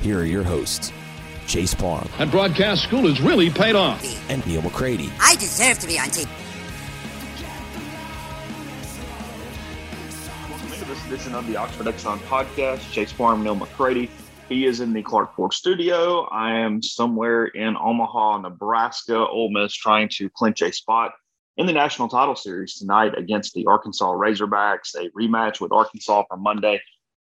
here are your hosts, Chase Parham. And broadcast school has really paid off. and Neil McCready. I deserve to be on TV. Welcome into this edition of the Oxford Exxon podcast. Chase Parham, Neil McCready. He is in the Clark Ford studio. I am somewhere in Omaha, Nebraska. Ole Miss trying to clinch a spot in the national title series tonight against the Arkansas Razorbacks. A rematch with Arkansas for Monday.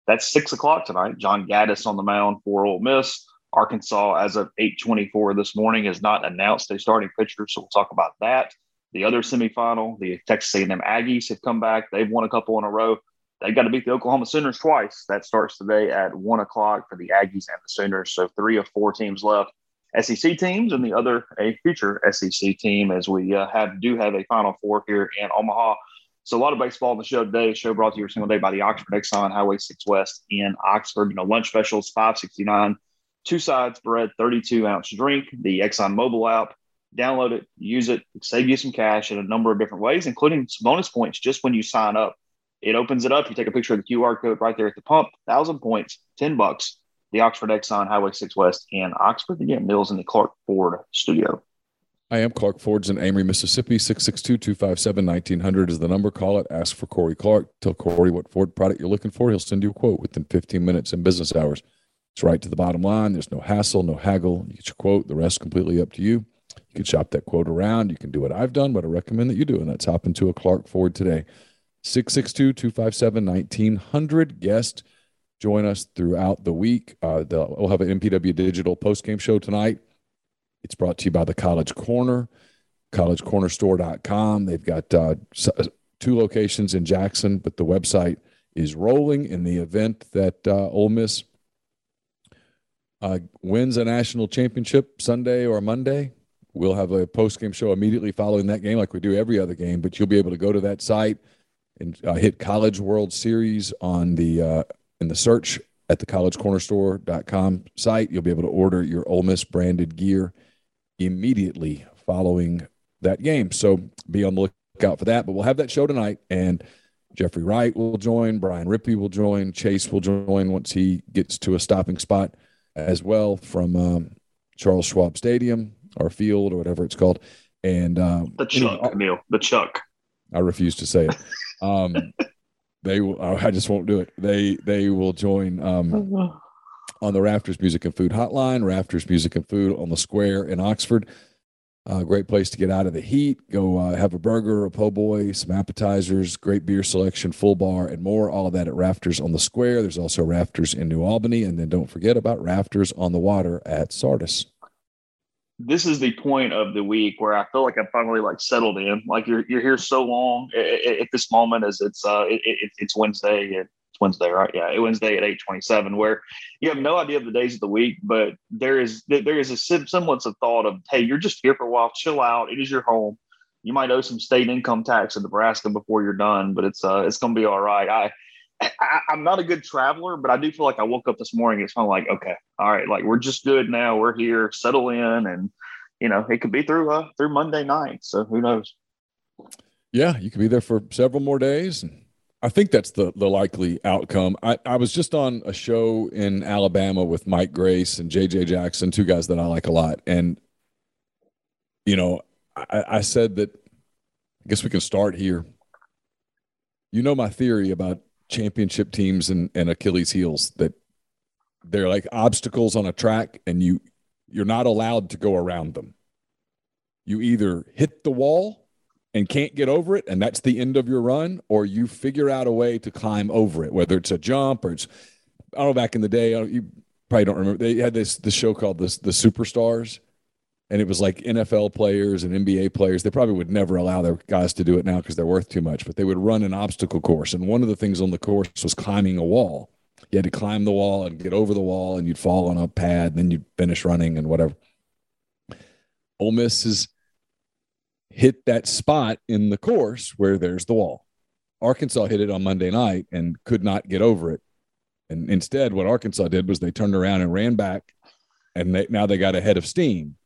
That's six o'clock tonight. John Gaddis on the mound for Ole Miss. Arkansas, as of 8:24 this morning, has not announced a starting pitcher, so we'll talk about that. The other semifinal, the Texas A&M Aggies have come back. They've won a couple in a row. They've got to beat the Oklahoma Sooners twice. That starts today at one o'clock for the Aggies and the Sooners. So three of four teams left. SEC teams and the other a future SEC team as we uh, have do have a Final Four here in Omaha. So a lot of baseball on the show today. Show brought to you every single day by the Oxford Exxon Highway 6 West in Oxford. You know, lunch specials, five sixty nine, two sides bread, 32 ounce drink, the Exxon mobile app. Download it, use it, save you some cash in a number of different ways, including some bonus points just when you sign up. It opens it up. You take a picture of the QR code right there at the pump, thousand points, 10 bucks. The Oxford Exxon Highway 6 West in Oxford. Again, Mills in the Clark Ford studio. I am Clark Ford's in Amory, Mississippi. 662-257-1900 is the number. Call it. Ask for Corey Clark. Tell Corey what Ford product you're looking for. He'll send you a quote within 15 minutes in business hours. It's right to the bottom line. There's no hassle, no haggle. You get your quote. The rest completely up to you. You can shop that quote around. You can do what I've done, what I recommend that you do, and that's hop into a Clark Ford today. 662-257-1900. Guest, join us throughout the week. Uh, we'll have an MPW Digital post-game show tonight. It's brought to you by the College Corner, collegecornerstore.com. They've got uh, two locations in Jackson, but the website is rolling in the event that uh, Ole Miss uh, wins a national championship Sunday or Monday. We'll have a post-game show immediately following that game, like we do every other game. But you'll be able to go to that site and uh, hit College World Series on the uh, in the search at the collegecornerstore.com site. You'll be able to order your Ole Miss branded gear immediately following that game. So be on the lookout for that. But we'll have that show tonight, and Jeffrey Wright will join, Brian Rippey will join, Chase will join once he gets to a stopping spot as well from um, Charles Schwab Stadium or field or whatever it's called. And um, The Chuck, Neil. The Chuck. I refuse to say it. Um, they will. I just won't do it. They they will join um, on the Rafters Music and Food Hotline. Rafters Music and Food on the Square in Oxford. Uh, great place to get out of the heat. Go uh, have a burger, a po' boy, some appetizers, great beer selection, full bar, and more. All of that at Rafters on the Square. There's also Rafters in New Albany, and then don't forget about Rafters on the Water at Sardis. this is the point of the week where I feel like I'm finally like settled in. Like you're you're here so long at, at this moment as it's uh it, it, it's Wednesday. It's Wednesday, right? Yeah, Wednesday at eight twenty seven. Where you have no idea of the days of the week, but there is there is a semblance of thought of hey, you're just here for a while, chill out. It is your home. You might owe some state income tax in Nebraska before you're done, but it's uh it's gonna be all right. I. I, I'm not a good traveler, but I do feel like I woke up this morning. It's kind of like, okay, all right, like we're just good now. We're here, settle in, and you know, it could be through uh through Monday night. So who knows? Yeah, you could be there for several more days. I think that's the the likely outcome. I, I was just on a show in Alabama with Mike Grace and JJ Jackson, two guys that I like a lot. And, you know, I, I said that I guess we can start here. You know my theory about championship teams and, and Achilles heels that they're like obstacles on a track and you you're not allowed to go around them. You either hit the wall and can't get over it, and that's the end of your run, or you figure out a way to climb over it, whether it's a jump or it's, I don't know, back in the day, you probably don't remember, they had this, this show called this, The Superstars, and it was like NFL players and NBA players. They probably would never allow their guys to do it now because they're worth too much, but they would run an obstacle course. And one of the things on the course was climbing a wall. You had to climb the wall and get over the wall, and you'd fall on a pad, and then you'd finish running and whatever. Ole Miss is hit that spot in the course where there's the wall. Arkansas hit it on Monday night and could not get over it. And instead, what Arkansas did was they turned around and ran back, and they, now they got ahead of steam.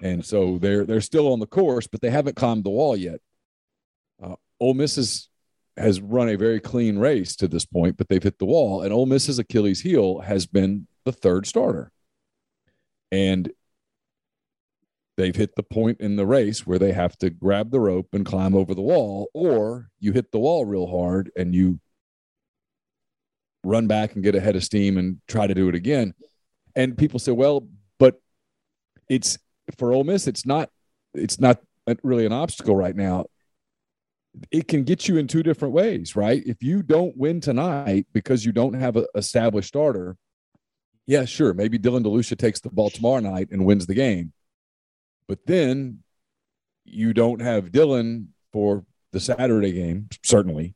And so they're they're still on the course, but they haven't climbed the wall yet. Uh, Ole Miss is, has run a very clean race to this point, but they've hit the wall. And Ole Miss's Achilles heel has been the third starter. And they've hit the point in the race where they have to grab the rope and climb over the wall, or you hit the wall real hard and you run back and get ahead of steam and try to do it again. And people say, well, but it's for Ole Miss, it's not it's not really an obstacle right now. It can get you in two different ways, right? If you don't win tonight because you don't have an established starter, yeah, sure, maybe Dylan DeLucia takes the ball tomorrow night and wins the game. But then you don't have Dylan for the Saturday game, certainly.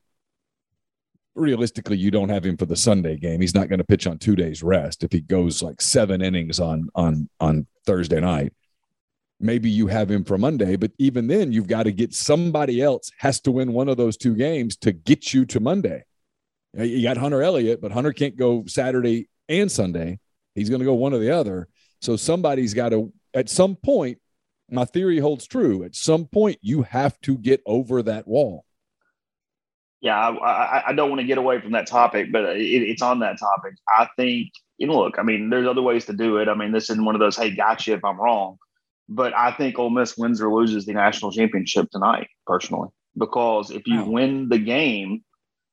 Realistically, you don't have him for the Sunday game. He's not going to pitch on two days rest if he goes like seven innings on on on Thursday night. Maybe you have him for Monday, but even then, you've got to get somebody else has to win one of those two games to get you to Monday. You got Hunter Elliott, but Hunter can't go Saturday and Sunday. He's going to go one or the other. So somebody's got to, at some point, my theory holds true. At some point, you have to get over that wall. Yeah, I, I don't want to get away from that topic, but it, it's on that topic. I think, you know, look, I mean, there's other ways to do it. I mean, this isn't one of those, hey, gotcha if I'm wrong. But I think Ole Miss wins or loses the national championship tonight, personally, because if you win the game,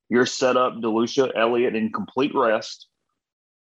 you're set up DeLucia, Elliott in complete rest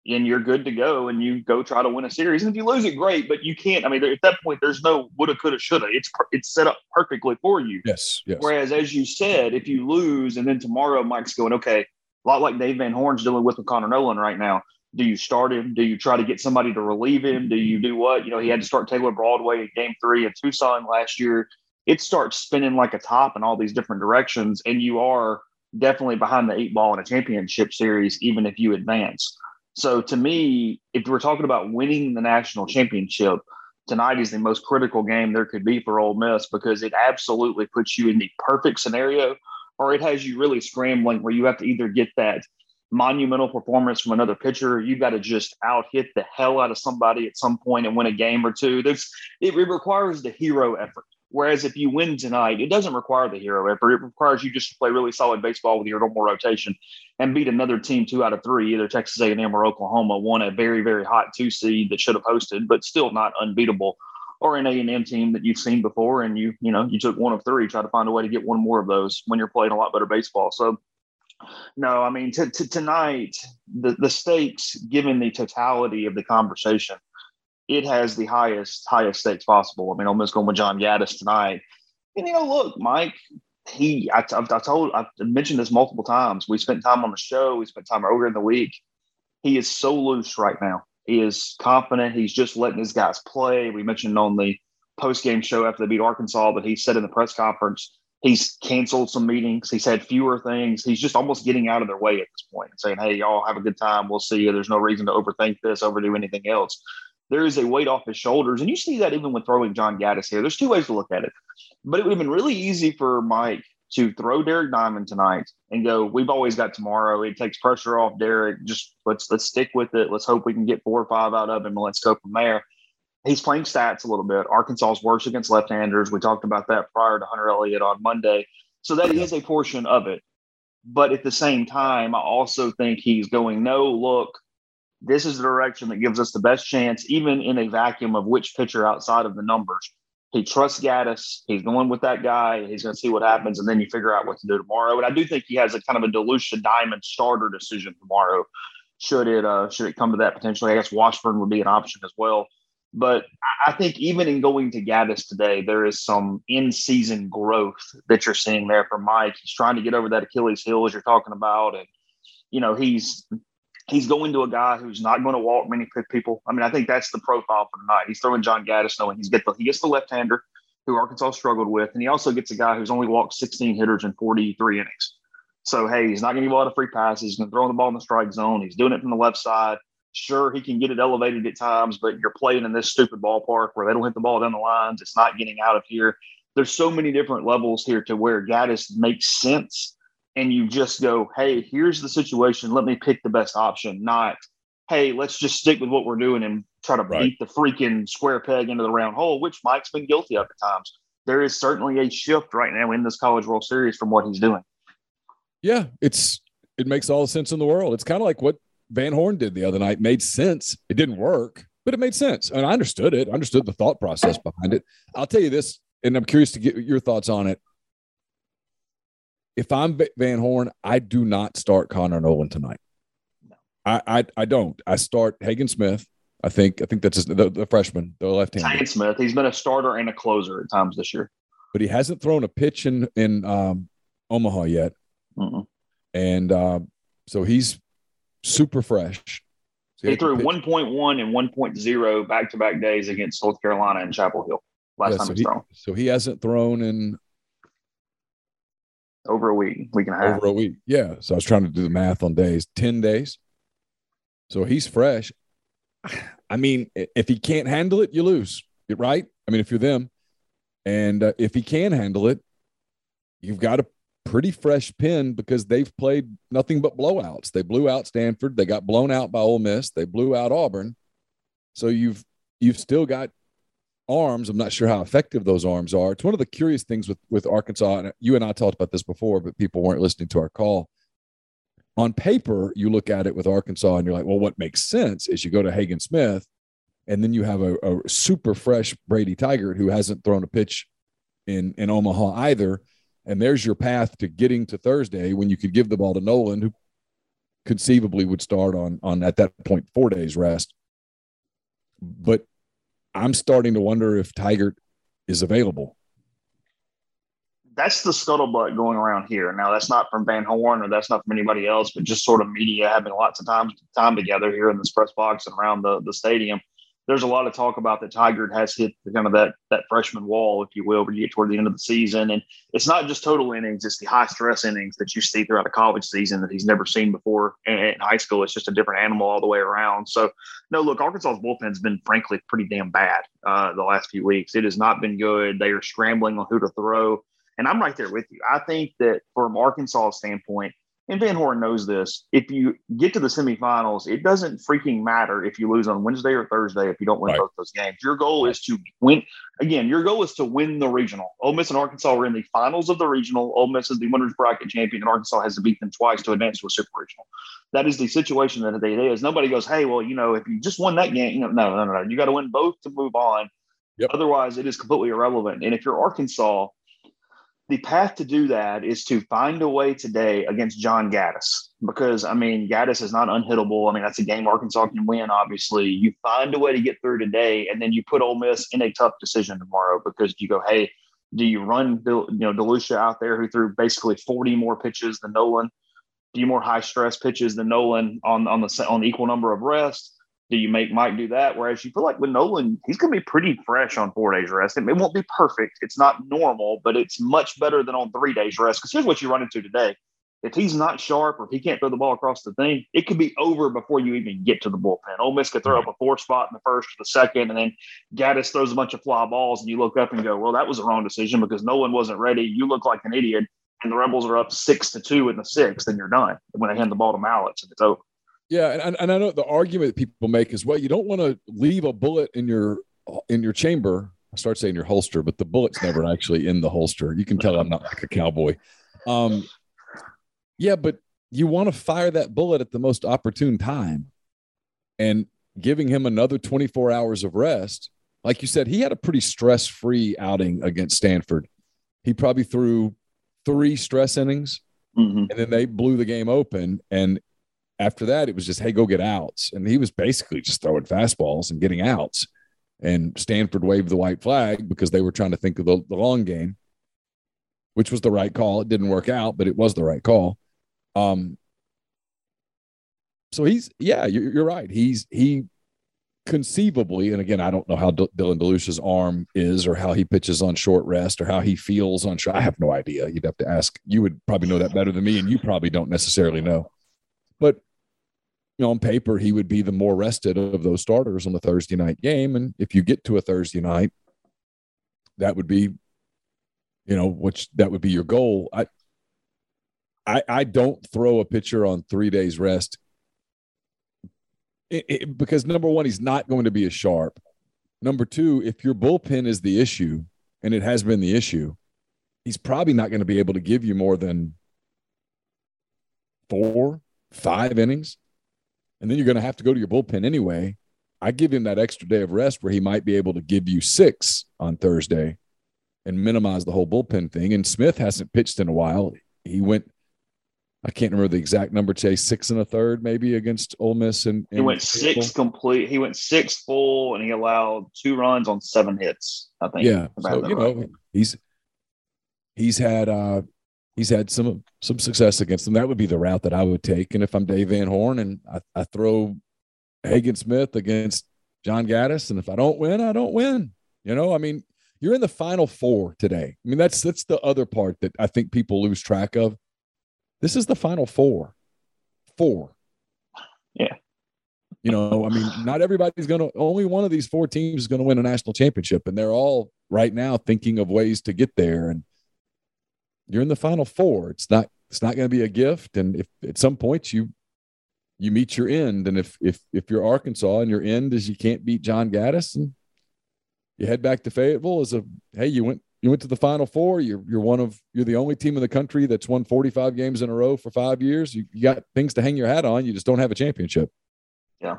and you're good to go and you go try to win a series. And if you lose it, great, but you can't. I mean, at that point, there's no woulda, coulda, shoulda. It's it's set up perfectly for you. Yes, yes. Whereas, as you said, if you lose and then tomorrow Mike's going, okay, a lot like Dave Van Horn's dealing with with Connor Noland right now. Do you start him? Do you try to get somebody to relieve him? Do you do what? You know, he had to start Taylor Broadway in game three in Tucson last year. It starts spinning like a top in all these different directions, and you are definitely behind the eight ball in a championship series, even if you advance. So to me, if we're talking about winning the national championship, tonight is the most critical game there could be for Ole Miss because it absolutely puts you in the perfect scenario, or it has you really scrambling where you have to either get that monumental performance from another pitcher, you got to just out hit the hell out of somebody at some point and win a game or two. There's it, it requires the hero effort. Whereas if you win tonight, it doesn't require the hero effort. It requires you just to play really solid baseball with your normal rotation and beat another team two out of three, either Texas A&M or Oklahoma, won a very very hot two seed that should have hosted, but still not unbeatable, or an A&M team that you've seen before, and you you know you took one of three, try to find a way to get one more of those when you're playing a lot better baseball. So. No, I mean t- t- tonight the the stakes, given the totality of the conversation, it has the highest highest stakes possible. I mean, almost going with John Gaddis tonight. And you know, look, Mike, he I, I told I've mentioned this multiple times. We spent time on the show. We spent time earlier in the week. He is so loose right now. He is confident. He's just letting his guys play. We mentioned on the post game show after they beat Arkansas, but he said in the press conference he's canceled some meetings. He's had fewer things. He's just almost getting out of their way at this point and saying, "Hey, y'all have a good time. We'll see you. There's no reason to overthink this, overdo anything else." There is a weight off his shoulders. And you see that even with throwing John Gaddis here. There's two ways to look at it. But it would have been really easy for Mike to throw Derek Diamond tonight and go, we've always got tomorrow. It takes pressure off Derek. Just let's let's stick with it. Let's hope we can get four or five out of him and let's go from there. He's playing stats a little bit. Arkansas is worse against left-handers. We talked about that prior to Hunter Elliott on Monday. So that is a portion of it. But at the same time, I also think he's going, no, look, this is the direction that gives us the best chance, even in a vacuum of which pitcher outside of the numbers. He trusts Gaddis. He's going with that guy. He's going to see what happens, and then you figure out what to do tomorrow. And I do think he has a kind of a DeLucia Diamond starter decision tomorrow. Should it uh, should it come to that potentially? I guess Washburn would be an option as well. But I think even in going to Gaddis today, there is some in season growth that you're seeing there for Mike. He's trying to get over that Achilles heel as you're talking about. And, you know, he's he's going to a guy who's not going to walk many people. I mean, I think that's the profile for tonight. He's throwing John Gaddis, knowing he's get the he gets the left hander who Arkansas struggled with, and he also gets a guy who's only walked 16 hitters in 43 innings. So hey, he's not going to give a lot of free passes. He's going to throw the ball in the strike zone. He's doing it from the left side. Sure, he can get it elevated at times, but you're playing in this stupid ballpark where they don't hit the ball down the lines. It's not getting out of here. There's so many different levels here to where Gaddis makes sense. And you just go, hey, here's the situation. Let me pick the best option, not, hey, let's just stick with what we're doing and try to right. beat the freaking square peg into the round hole, which Mike's been guilty of at times. There is certainly a shift right now in this College World Series from what he's doing. Yeah, it's it makes all the sense in the world. It's kind of like what Van Horn did the other night made sense. It didn't work, but it made sense. And I understood it, I understood the thought process behind it. I'll tell you this, and I'm curious to get your thoughts on it. If I'm Van Horn, I do not start Connor Noland tonight. I, I, I don't. I start Hagen Smith. I think I think that's his, the, the freshman, the left hand. Hagen Smith. He's been a starter and a closer at times this year, but he hasn't thrown a pitch in in um, Omaha yet, Mm-mm. and uh, so he's super fresh. So he threw 1.1 and 1.0 back to back days against North Carolina and Chapel Hill last yeah, time so he's he, thrown. So he hasn't thrown in over a week, week and a half. Over a week. Yeah. So I was trying to do the math on days, 10 days. So he's fresh. I mean, if he can't handle it, you lose. Right? I mean, if you're them, and uh, if he can handle it, you've got a pretty fresh pin because they've played nothing but blowouts. They blew out Stanford, they got blown out by Ole Miss, they blew out Auburn. So you've you've still got arms. I'm not sure how effective those arms are. It's one of the curious things with with Arkansas. And you and I talked about this before, but people weren't listening to our call. On paper, you look at it with Arkansas, and you're like, well, what makes sense is you go to Hagen Smith, and then you have a, a super fresh Brady Tygart who hasn't thrown a pitch in in Omaha either and there's your path to getting to Thursday when you could give the ball to Noland, who conceivably would start on on at that point four days rest. But I'm starting to wonder if Tygart is available. That's the scuttlebutt going around here. Now, that's not from Van Horn or that's not from anybody else, but just sort of media having lots of time time together here in this press box and around the, the stadium there's a lot of talk about that Tygart has hit kind of that that freshman wall, if you will, when you get toward the end of the season. And it's not just total innings; it's the high stress innings that you see throughout a college season that he's never seen before in high school. It's just a different animal all the way around. So, no, look, Arkansas's bullpen's been frankly pretty damn bad uh, the last few weeks. It has not been good. They are scrambling on who to throw, and I'm right there with you. I think that from Arkansas' standpoint and Van Horn knows this. If you get to the semifinals, it doesn't freaking matter if you lose on Wednesday or Thursday if you don't win right. both those games. Your goal is to win. Again, your goal is to win the regional. Ole Miss and Arkansas were in the finals of the regional. Ole Miss is the winners bracket champion, and Arkansas has to beat them twice to advance to a super regional. That is the situation that it is. Nobody goes, hey, well, you know, if you just won that game, you know, no, no, no, no. You got to win both to move on. Yep. Otherwise, it is completely irrelevant. And if you're Arkansas, the path to do that is to find a way today against John Gaddis because I mean Gaddis is not unhittable. I mean that's a game Arkansas can win. Obviously, you find a way to get through today, and then you put Ole Miss in a tough decision tomorrow because you go, hey, do you run you know DeLucia out there who threw basically forty more pitches than Noland, Do you more high stress pitches than Noland on on the on the equal number of rests? Do you make Mike do that? Whereas you feel like with Noland, he's going to be pretty fresh on four days rest. It won't be perfect. It's not normal, but it's much better than on three days rest. Because here's what you run into today. If he's not sharp or if he can't throw the ball across the thing, it could be over before you even get to the bullpen. Ole Miss could throw up mm-hmm. a four spot in the first or the second, and then Gaddis throws a bunch of fly balls, and you look up and go, well, that was the wrong decision because Noland wasn't ready. You look like an idiot, and the Rebels are up six to two in the sixth, and you're done when they hand the ball to Mallitz and it's over. Yeah, and, and I know the argument that people make is well, you don't want to leave a bullet in your in your chamber I start saying your holster, but the bullet's never actually in the holster. You can tell I'm not like a cowboy. Um, yeah, but you want to fire that bullet at the most opportune time. And giving him another 24 hours of rest, like you said, he had a pretty stress free outing against Stanford. He probably threw three stress innings mm-hmm. and then they blew the game open. And after that, it was just, hey, go get outs. And he was basically just throwing fastballs and getting outs. And Stanford waved the white flag because they were trying to think of the, the long game, which was the right call. It didn't work out, but it was the right call. Um, so he's, yeah, you're, you're right. He's, he conceivably, and again, I don't know how D- Dylan DeLucia's arm is or how he pitches on short rest or how he feels on short. I have no idea. You'd have to ask. You would probably know that better than me, and you probably don't necessarily know. But on paper, he would be the more rested of those starters on the Thursday night game. And if you get to a Thursday night, that would be, you know, which that would be your goal. I, I, I don't throw a pitcher on three days rest it, it, because number one, he's not going to be as sharp. Number two, if your bullpen is the issue, and it has been the issue, he's probably not going to be able to give you more than four, five innings and then you're going to have to go to your bullpen anyway. I give him that extra day of rest where he might be able to give you six on Thursday and minimize the whole bullpen thing. And Smith hasn't pitched in a while. He went, I can't remember the exact number, Chase, six and a third maybe against Ole Miss. And, he went six complete. He went six full and he allowed two runs on seven hits, I think. Yeah. So, you know, he's, he's had, uh, he's had some some success against them. That would be the route that I would take. And if I'm Dave Van Horn and I, I throw Hagen Smith against John Gaddis, and if I don't win, I don't win. You know, I mean, you're in the final four today. I mean, that's that's the other part that I think people lose track of. This is the final four. Four. Yeah. You know, I mean, not everybody's going to, only one of these four teams is going to win a national championship. And they're all right now thinking of ways to get there. And you're in the final four. It's not it's not going to be a gift. And if at some point you you meet your end, and if if if you're Arkansas and your end is you can't beat John Gaddis, and you head back to Fayetteville as a hey, you went you went to the final four. You're you're one of you're the only team in the country that's won 45 games in a row for five years. You, you got things to hang your hat on. You just don't have a championship. Yeah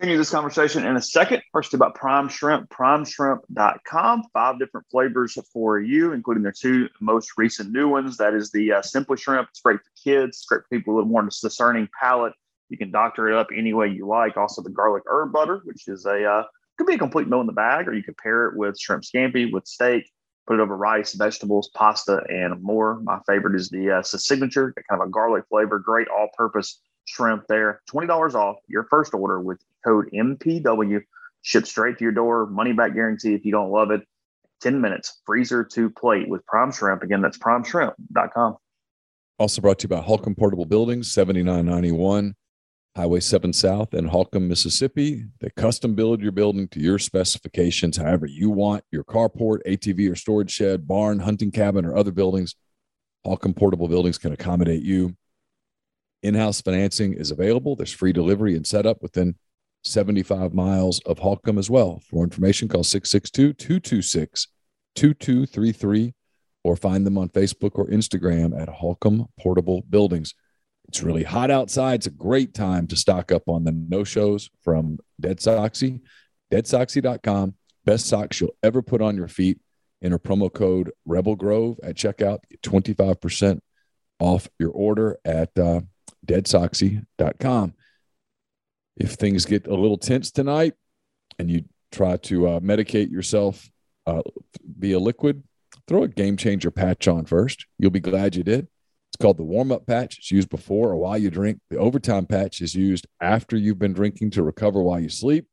continue this conversation in a second. First, about Prime Shrimp, primeshrimp.com. Five different flavors for you, including their two most recent new ones. That is the uh, Simply Shrimp. It's great for kids, it's great for people with a more discerning palate. You can doctor it up any way you like. Also, the garlic herb butter, which is a uh, could be a complete meal in the bag, or you could pair it with shrimp scampi, with steak, put it over rice, vegetables, pasta, and more. My favorite is the uh, signature, kind of a garlic flavor, great all-purpose shrimp there. $20 off your first order with code MPW. Shipped straight to your door. Money back guarantee if you don't love it. 10 minutes, freezer to plate with Prime Shrimp. Again, that's primeshrimp.com. Also brought to you by Holcomb Portable Buildings, 7991 Highway 7 South in Holcomb, Mississippi. They custom build your building to your specifications, however you want your carport, ATV or storage shed, barn, hunting cabin, or other buildings. Holcomb Portable Buildings can accommodate you. In house financing is available. There's free delivery and setup within 75 miles of Holcomb as well. For more information, call 662 226 2233 or find them on Facebook or Instagram at Holcomb Portable Buildings. It's really hot outside. It's a great time to stock up on the no shows from Dead Soxy. DeadSoxy.com. Best socks you'll ever put on your feet. Enter promo code Rebel Grove at checkout. Get 25% off your order at uh, deadsoxy.com. If things get a little tense tonight and you try to uh, medicate yourself uh, via liquid, throw a game changer patch on first. You'll be glad you did. It's called the warm up patch. It's used before or while you drink. The overtime patch is used after you've been drinking to recover while you sleep.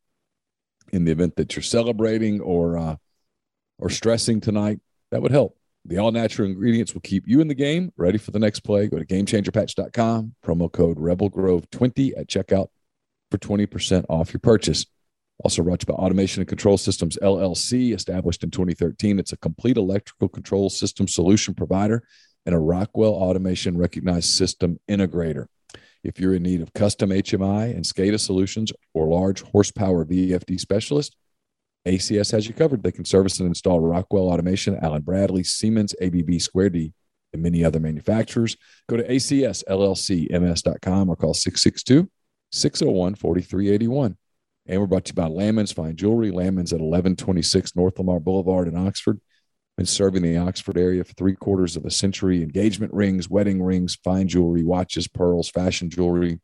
In the event that you're celebrating or uh, or stressing tonight, that would help. The all natural ingredients will keep you in the game, ready for the next play. Go to gamechangerpatch.com, promo code RebelGrove20 at checkout for 20% off your purchase. Also brought to you by Automation and Control Systems LLC, established in 2013. It's a complete electrical control system solution provider and a Rockwell Automation recognized system integrator. If you're in need of custom HMI and SCADA solutions or large horsepower VFD specialist, ACS has you covered. They can service and install Rockwell Automation, Allen Bradley, Siemens, ABB Square D, and many other manufacturers. Go to acsllcms.com or call 662 601 4381. And we're brought to you by Lamons Fine Jewelry. Lamons at 1126 North Lamar Boulevard in Oxford. Been serving the Oxford area for three quarters of a century. Engagement rings, wedding rings, fine jewelry, watches, pearls, fashion jewelry,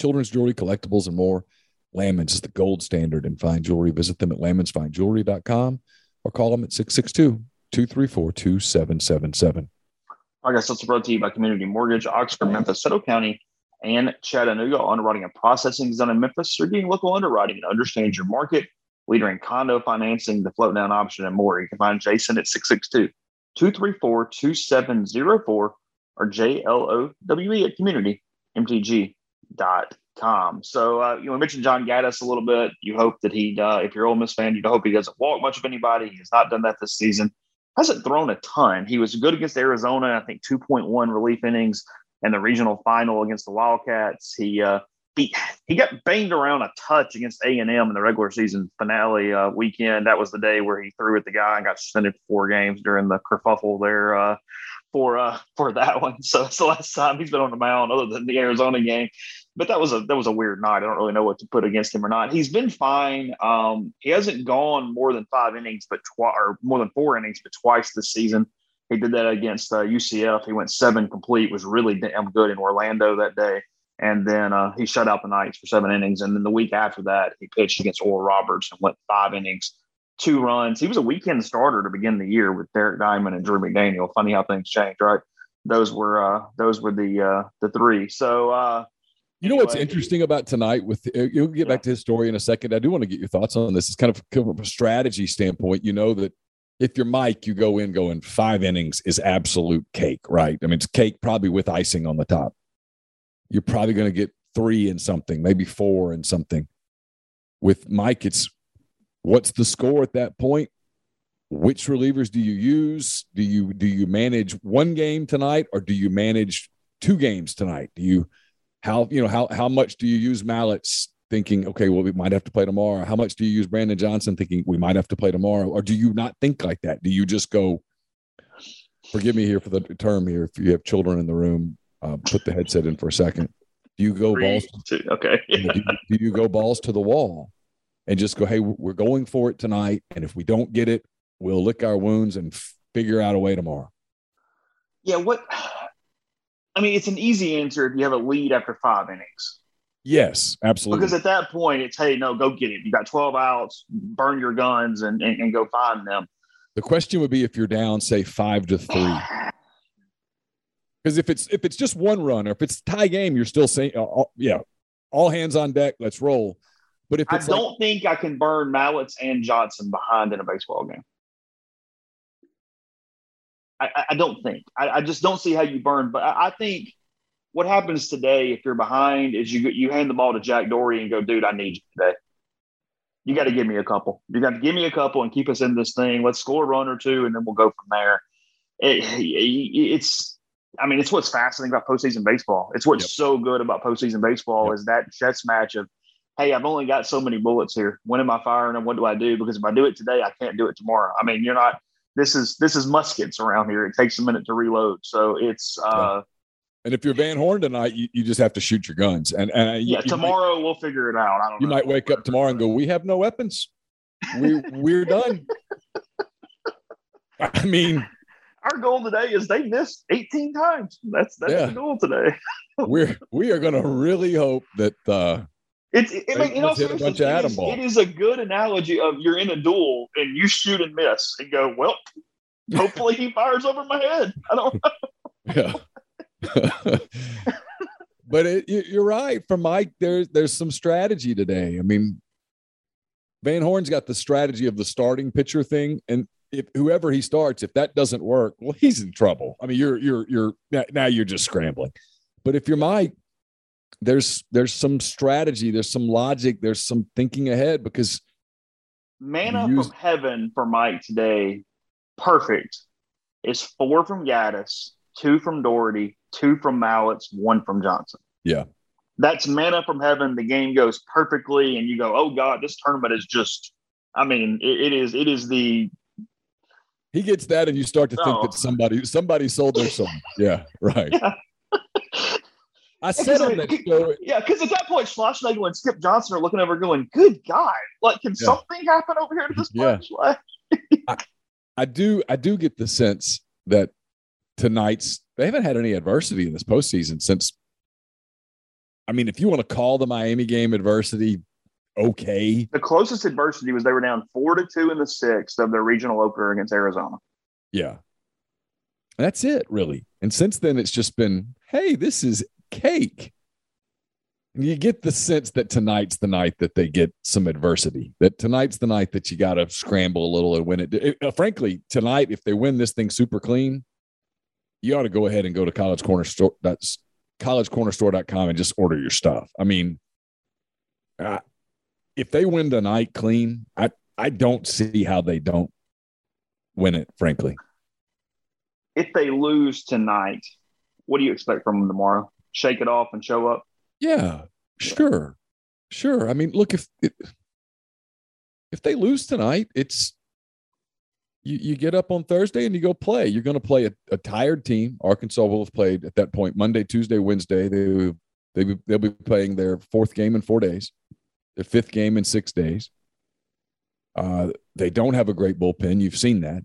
children's jewelry, collectibles, and more. Lamons is the gold standard in fine jewelry. Visit them at lamonsfinejewelry.com or call them at 662 234 2777. I guess that's brought to you by Community Mortgage, Oxford, Memphis, Settle County, and Chattanooga. Underwriting and processing is done in Memphis. You're getting local underwriting and understands your market. Leader in condo financing, the float down option, and more. You can find Jason at 662 234 2704 or JLOWE at communitymtg.com. So, uh, you know, mentioned John Gaddis a little bit. You hope that he, uh, if you're Ole Miss fan, you hope he doesn't walk much of anybody. He has not done that this season. Hasn't thrown a ton. He was good against Arizona, I think 2.1 relief innings in the regional final against the Wildcats. He, uh, he he got banged around a touch against A and M in the regular season finale uh, weekend. That was the day where he threw at the guy and got suspended for four games during the kerfuffle there uh, for uh, for that one. So it's the last time he's been on the mound other than the Arizona game. But that was a that was a weird night. I don't really know what to put against him or not. He's been fine. Um, he hasn't gone more than five innings, but twice or more than four innings, but twice this season. He did that against uh, UCF. He went seven complete. Was really damn good in Orlando that day. And then uh, he shut out the Knights for seven innings. And then the week after that, he pitched against Oral Roberts and went five innings, two runs. He was a weekend starter to begin the year with Derek Diamond and Drew McDaniel. Funny how things change, right? Those were uh, those were the uh, the three. So uh, you know what's interesting about tonight? With you'll get back to his story in a second. I do want to get your thoughts on this. It's kind of, kind of a strategy standpoint. You know that if you're Mike, you go in going five innings is absolute cake, right? I mean, it's cake probably with icing on the top you're probably going to get three and something, maybe four and something. With Mike, it's what's the score at that point? Which relievers do you use? Do you do you manage one game tonight or do you manage two games tonight? Do you how you know how how much do you use Mallitz thinking okay well we might have to play tomorrow? How much do you use Brandon Johnson thinking we might have to play tomorrow? Or do you not think like that? Do you just go forgive me here for the term here if you have children in the room uh, put the headset in for a second. Do you go Three, balls? two, okay. do, you, do you go balls to the wall and just go, hey, we're going for it tonight, and if we don't get it, we'll lick our wounds and figure out a way tomorrow. Yeah. What? I mean, it's an easy answer if you have a lead after five innings. Yes, absolutely. Because at that point, it's hey, no, go get it. You got twelve outs, burn your guns, and and, and go find them. The question would be if you're down, say five to three. Because if it's if it's just one run or if it's tie game, you're still saying, uh, all, yeah, all hands on deck, let's roll. But if I don't like, think I can burn Mallitz and Johnson behind in a baseball game. I, I don't think. I, I, just don't see how you burn. But I, I, think what happens today, if you're behind, is you you hand the ball to Jack Dougherty and go, dude, I need you today. You got to give me a couple. You got to give me a couple and keep us in this thing. Let's score a run or two, and then we'll go from there. It, it, it's I mean, it's what's fascinating about postseason baseball. It's what's yep. so good about postseason baseball yep. is that chess match of, hey, I've only got so many bullets here. When am I firing and what do I do? Because if I do it today, I can't do it tomorrow. I mean, you're not. This is this is muskets around here. It takes a minute to reload. So it's. uh and if you're Van Horn tonight, you, you just have to shoot your guns. And and yeah, tomorrow might, we'll figure it out. I don't. You know. might wake up tomorrow and go, "We have no weapons. We we're done." I mean, our goal today is they missed 18 times. That's that's yeah. the goal today. We're we are going to really hope that uh, it's it, it, you know, hit a bunch of atom it is a good analogy of you're in a duel and you shoot and miss and go, well, hopefully he fires over my head. I don't know. Yeah. but it, you're right. For Mike, there's there's some strategy today. I mean, Van Horn's got the strategy of the starting pitcher thing, and if whoever he starts, if that doesn't work, well, he's in trouble. I mean, you're you're you're now you're just scrambling. But if you're Mike, there's there's some strategy, there's some logic, there's some thinking ahead because manna use- from heaven for Mike today, perfect, It's four from Gaddis, two from Dougherty, two from Mallitz, one from Johnson. Yeah. That's manna from heaven. The game goes perfectly, and you go, oh God, this tournament is just I mean, it, it is it is the he gets that, and you start to think Oh. that somebody somebody sold their soul. Yeah, right. Yeah. I said on that show. yeah, because at that point, Schlossnagel and Skip Johnson are looking over, going, "Good God! Like, can Yeah. something happen over here to this Yeah. bunch?" Like, I do I do get the sense that tonight's they haven't had any adversity in this postseason since. I mean, if you want to call the Miami game adversity, okay. the closest adversity was they were down four to two in the sixth of their regional opener against Arizona. Yeah. That's it, really. And since then, it's just been, hey, this is cake. And you get the sense that tonight's the night that they get some adversity, that tonight's the night that you got to scramble a little and win it. It- uh, frankly, tonight, if they win this thing super clean, you ought to go ahead and go to college corner store. That's collegecornerstore.com and just order your stuff. I mean, uh, if they win tonight clean, I, I don't see how they don't win it, frankly. If they lose tonight, what do you expect from them tomorrow? Shake it off and show up. Yeah, sure, sure. I mean, look if if they lose tonight, it's you, you get up on Thursday and you go play. You're going to play a, a tired team. Arkansas will have played at that point Monday, Tuesday, Wednesday. They they they'll be playing their fourth game in four days, their fifth game in six days. Uh, they don't have a great bullpen. You've seen that.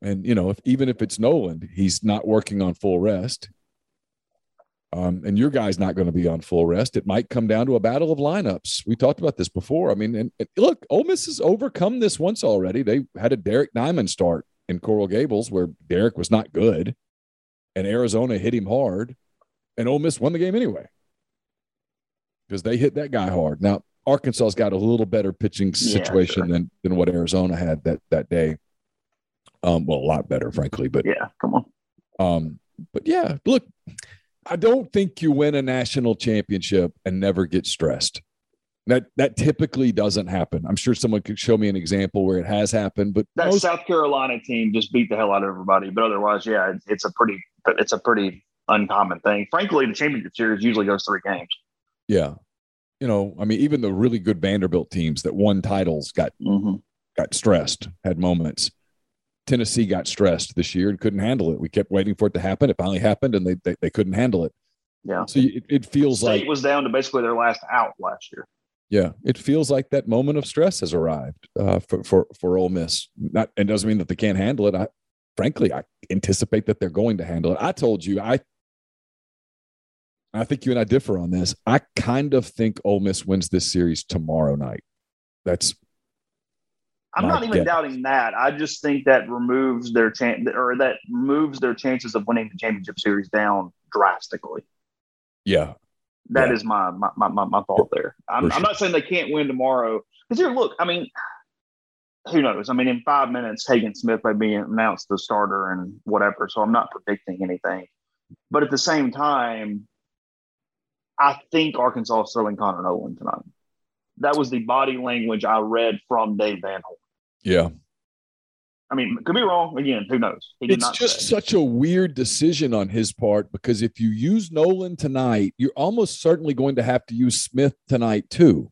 And you know, if even if it's Noland, he's not working on full rest. Um, and your guy's not going to be on full rest. It might come down to a battle of lineups. We talked about this before. I mean, and, and look, Ole Miss has overcome this once already. They had a Derek Diamond start in Coral Gables where Derek was not good, and Arizona hit him hard, and Ole Miss won the game anyway because they hit that guy hard. Now Arkansas's got a little better pitching Yeah, situation sure. than than what Arizona had that that day. Um, well, a lot better, frankly, but Yeah, come on. um, but yeah, look, I don't think you win a national championship and never get stressed. That that typically doesn't happen. I'm sure someone could show me an example where it has happened, but That most, South Carolina team just beat the hell out of everybody. But otherwise, yeah, it's, a pretty, it's a pretty uncommon thing. Frankly, the championship series usually goes three games. yeah, you know, I mean, even the really good Vanderbilt teams that won titles got Mm-hmm. got stressed, had moments. Tennessee got stressed this year and couldn't handle it. We kept waiting for it to happen. It finally happened, and they they, they couldn't handle it. Yeah. So it, it feels State like was down to basically their last out last year. Yeah, it feels like that moment of stress has arrived uh, for for for Ole Miss. Not it doesn't mean that they can't handle it. I frankly, I anticipate that they're going to handle it. I told you, I I think you and I differ on this. I kind of think Ole Miss wins this series tomorrow night. That's I'm not even guess. doubting that. I just think that removes their chance, or that moves their chances of winning the championship series down drastically. yeah, That Yeah. is my, my my my thought there. I'm, For I'm not saying they can't win tomorrow. Because here, look, I mean, who knows? I mean, in five minutes, Hagen Smith may be announced the starter and whatever. So I'm not predicting anything. But at the same time, I think Arkansas is throwing Connor Noland tonight. That was the body language I read from Dave Van Horn. Yeah. I mean, could be wrong. Again, who knows? He did It's not just say. such a weird decision on his part because if you use Noland tonight, you're almost certainly going to have to use Smith tonight too,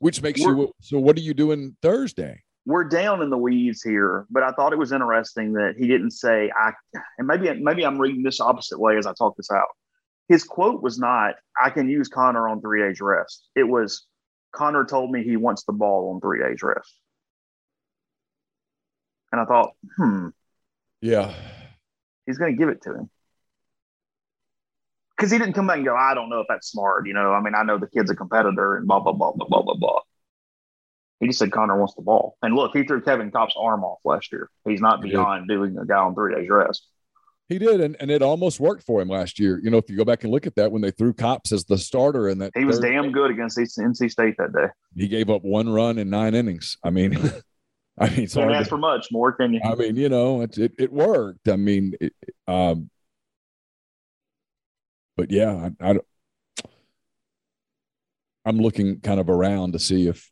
which makes you. We're- So what are you doing Thursday? we're down in the weeds here, but I thought it was interesting that he didn't say I and maybe maybe I'm reading this opposite way as I talk this out. His quote was not I can use Connor on three days rest. It was Connor told me he wants the ball on three days rest. And I thought, hmm, Yeah. he's gonna give it to him. Because he didn't come back and go, I don't know if that's smart, you know. I mean, I know the kid's a competitor and blah blah blah blah blah blah blah. He just said Connor wants the ball. And look, he threw Kevin Kopp's arm off last year. He's not He did. beyond doing a guy on three days rest. He did, and, and it almost worked for him last year. You know, if you go back and look at that, when they threw Cops as the starter, and that He was damn game, good against NC State that day. He gave up one run in nine innings. I mean, I mean, it's Can't ask for much more, can you? I mean, you know, it it, it worked. I mean, it, um, but yeah, I, I I'm looking kind of around to see if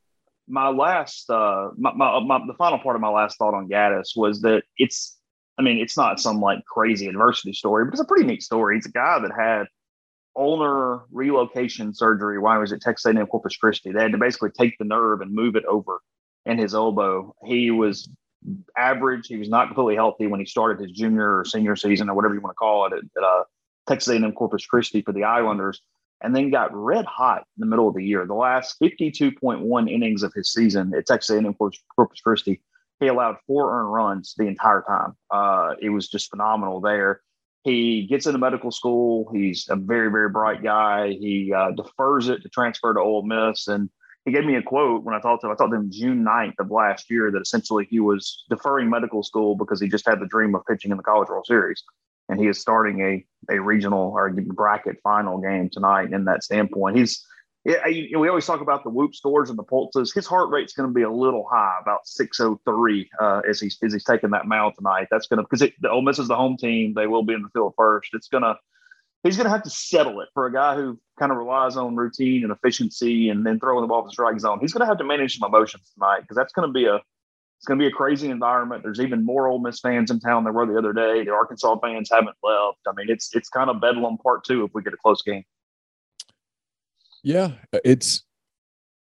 my last uh my, my, my the final part of my last thought on Gaddis was that it's I mean it's not some like crazy adversity story, but it's a pretty neat story. It's a guy that had ulnar relocation surgery while he was at Texas A&M Corpus Christi. They had to basically take the nerve and move it over in his elbow. He was average. He was not completely healthy when he started his junior or senior season or whatever you want to call it at, at uh, Texas A&M Corpus Christi for the Islanders, and then got red hot in the middle of the year. The last 52.1 innings of his season at Texas A&M Corpus Christi, he allowed four earned runs the entire time. Uh, it was just phenomenal there. He gets into medical school. He's a very, very bright guy. He uh, defers it to transfer to Ole Miss. And he gave me a quote when I talked to him. I talked to him June 9th of last year that essentially he was deferring medical school because he just had the dream of pitching in the College World Series. And he is starting a, a regional or bracket final game tonight in that standpoint. He's yeah, we always talk about the whoop scores and the pulses. His heart rate's going to be a little high, about 603, uh, as he's as he's taking that mound tonight. That's going to because the Ole Miss is the home team. They will be in the field first. It's gonna he's going to have to settle it for a guy who kind of relies on routine and efficiency and then throwing the ball to the strike zone. He's going to have to manage some emotions tonight because that's going to be a it's going to be a crazy environment. There's even more Ole Miss fans in town than were the other day. The Arkansas fans haven't left. I mean, it's it's kind of bedlam part two if we get a close game. Yeah, it's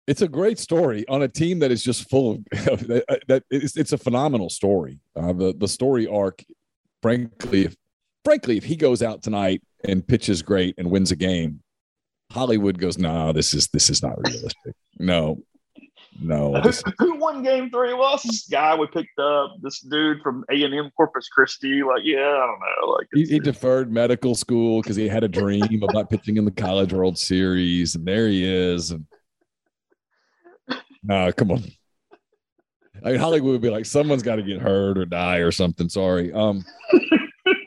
it's a great story on a team that is just full of that. it's, it's, a phenomenal story. Uh, the the story arc, frankly, if, frankly, if he goes out tonight and pitches great and wins a game, Hollywood goes, "No, nah, this is this is not realistic. No, no. Who, who, won game three? Well, this guy we picked up, this dude from A and M Corpus Christi. Like, yeah, I don't know. Like, he, he deferred medical school because he had a dream about pitching in the College World Series, and there he is. And nah, come on. I mean, Hollywood would be like, someone's got to get hurt or die or something. Sorry. Um,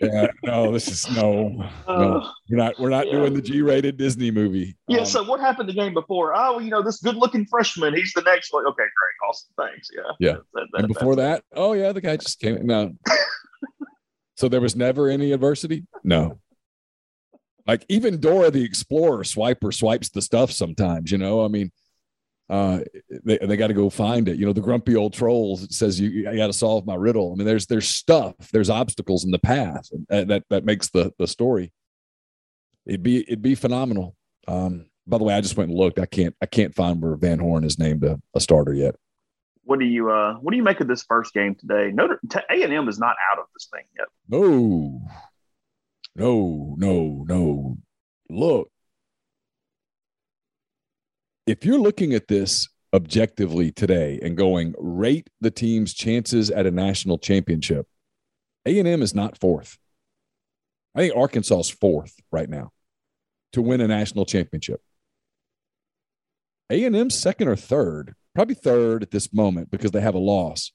yeah, no, this is no, no. Uh, we're not we're not yeah. doing the G-rated Disney movie. Yeah. Um, so what happened the game before? Oh, you know, this good-looking freshman. He's the next. one. okay, great, awesome, thanks. Yeah. Yeah. That, that, and before that, oh yeah, the guy just came. No. so there was never any adversity. No. Like even Dora the Explorer swiper swipes the stuff sometimes. You know, I mean, uh, they, they got to go find it. You know, the grumpy old trolls says you, you got to solve my riddle. I mean, there's there's stuff, there's obstacles in the path that that, that makes the the story. It'd be it'd be phenomenal. Um, by the way, I just went and looked. I can't I can't find where Van Horn is named a, a starter yet. What do you uh what do you make of this first game today? Notre A and M is not out of this thing yet. No, no, no, no. Look, if you're looking at this objectively today and going rate the team's chances at a national championship, A&M is not fourth. I think Arkansas is fourth right now to win a national championship. A&M's second or third, probably third at this moment because they have a loss.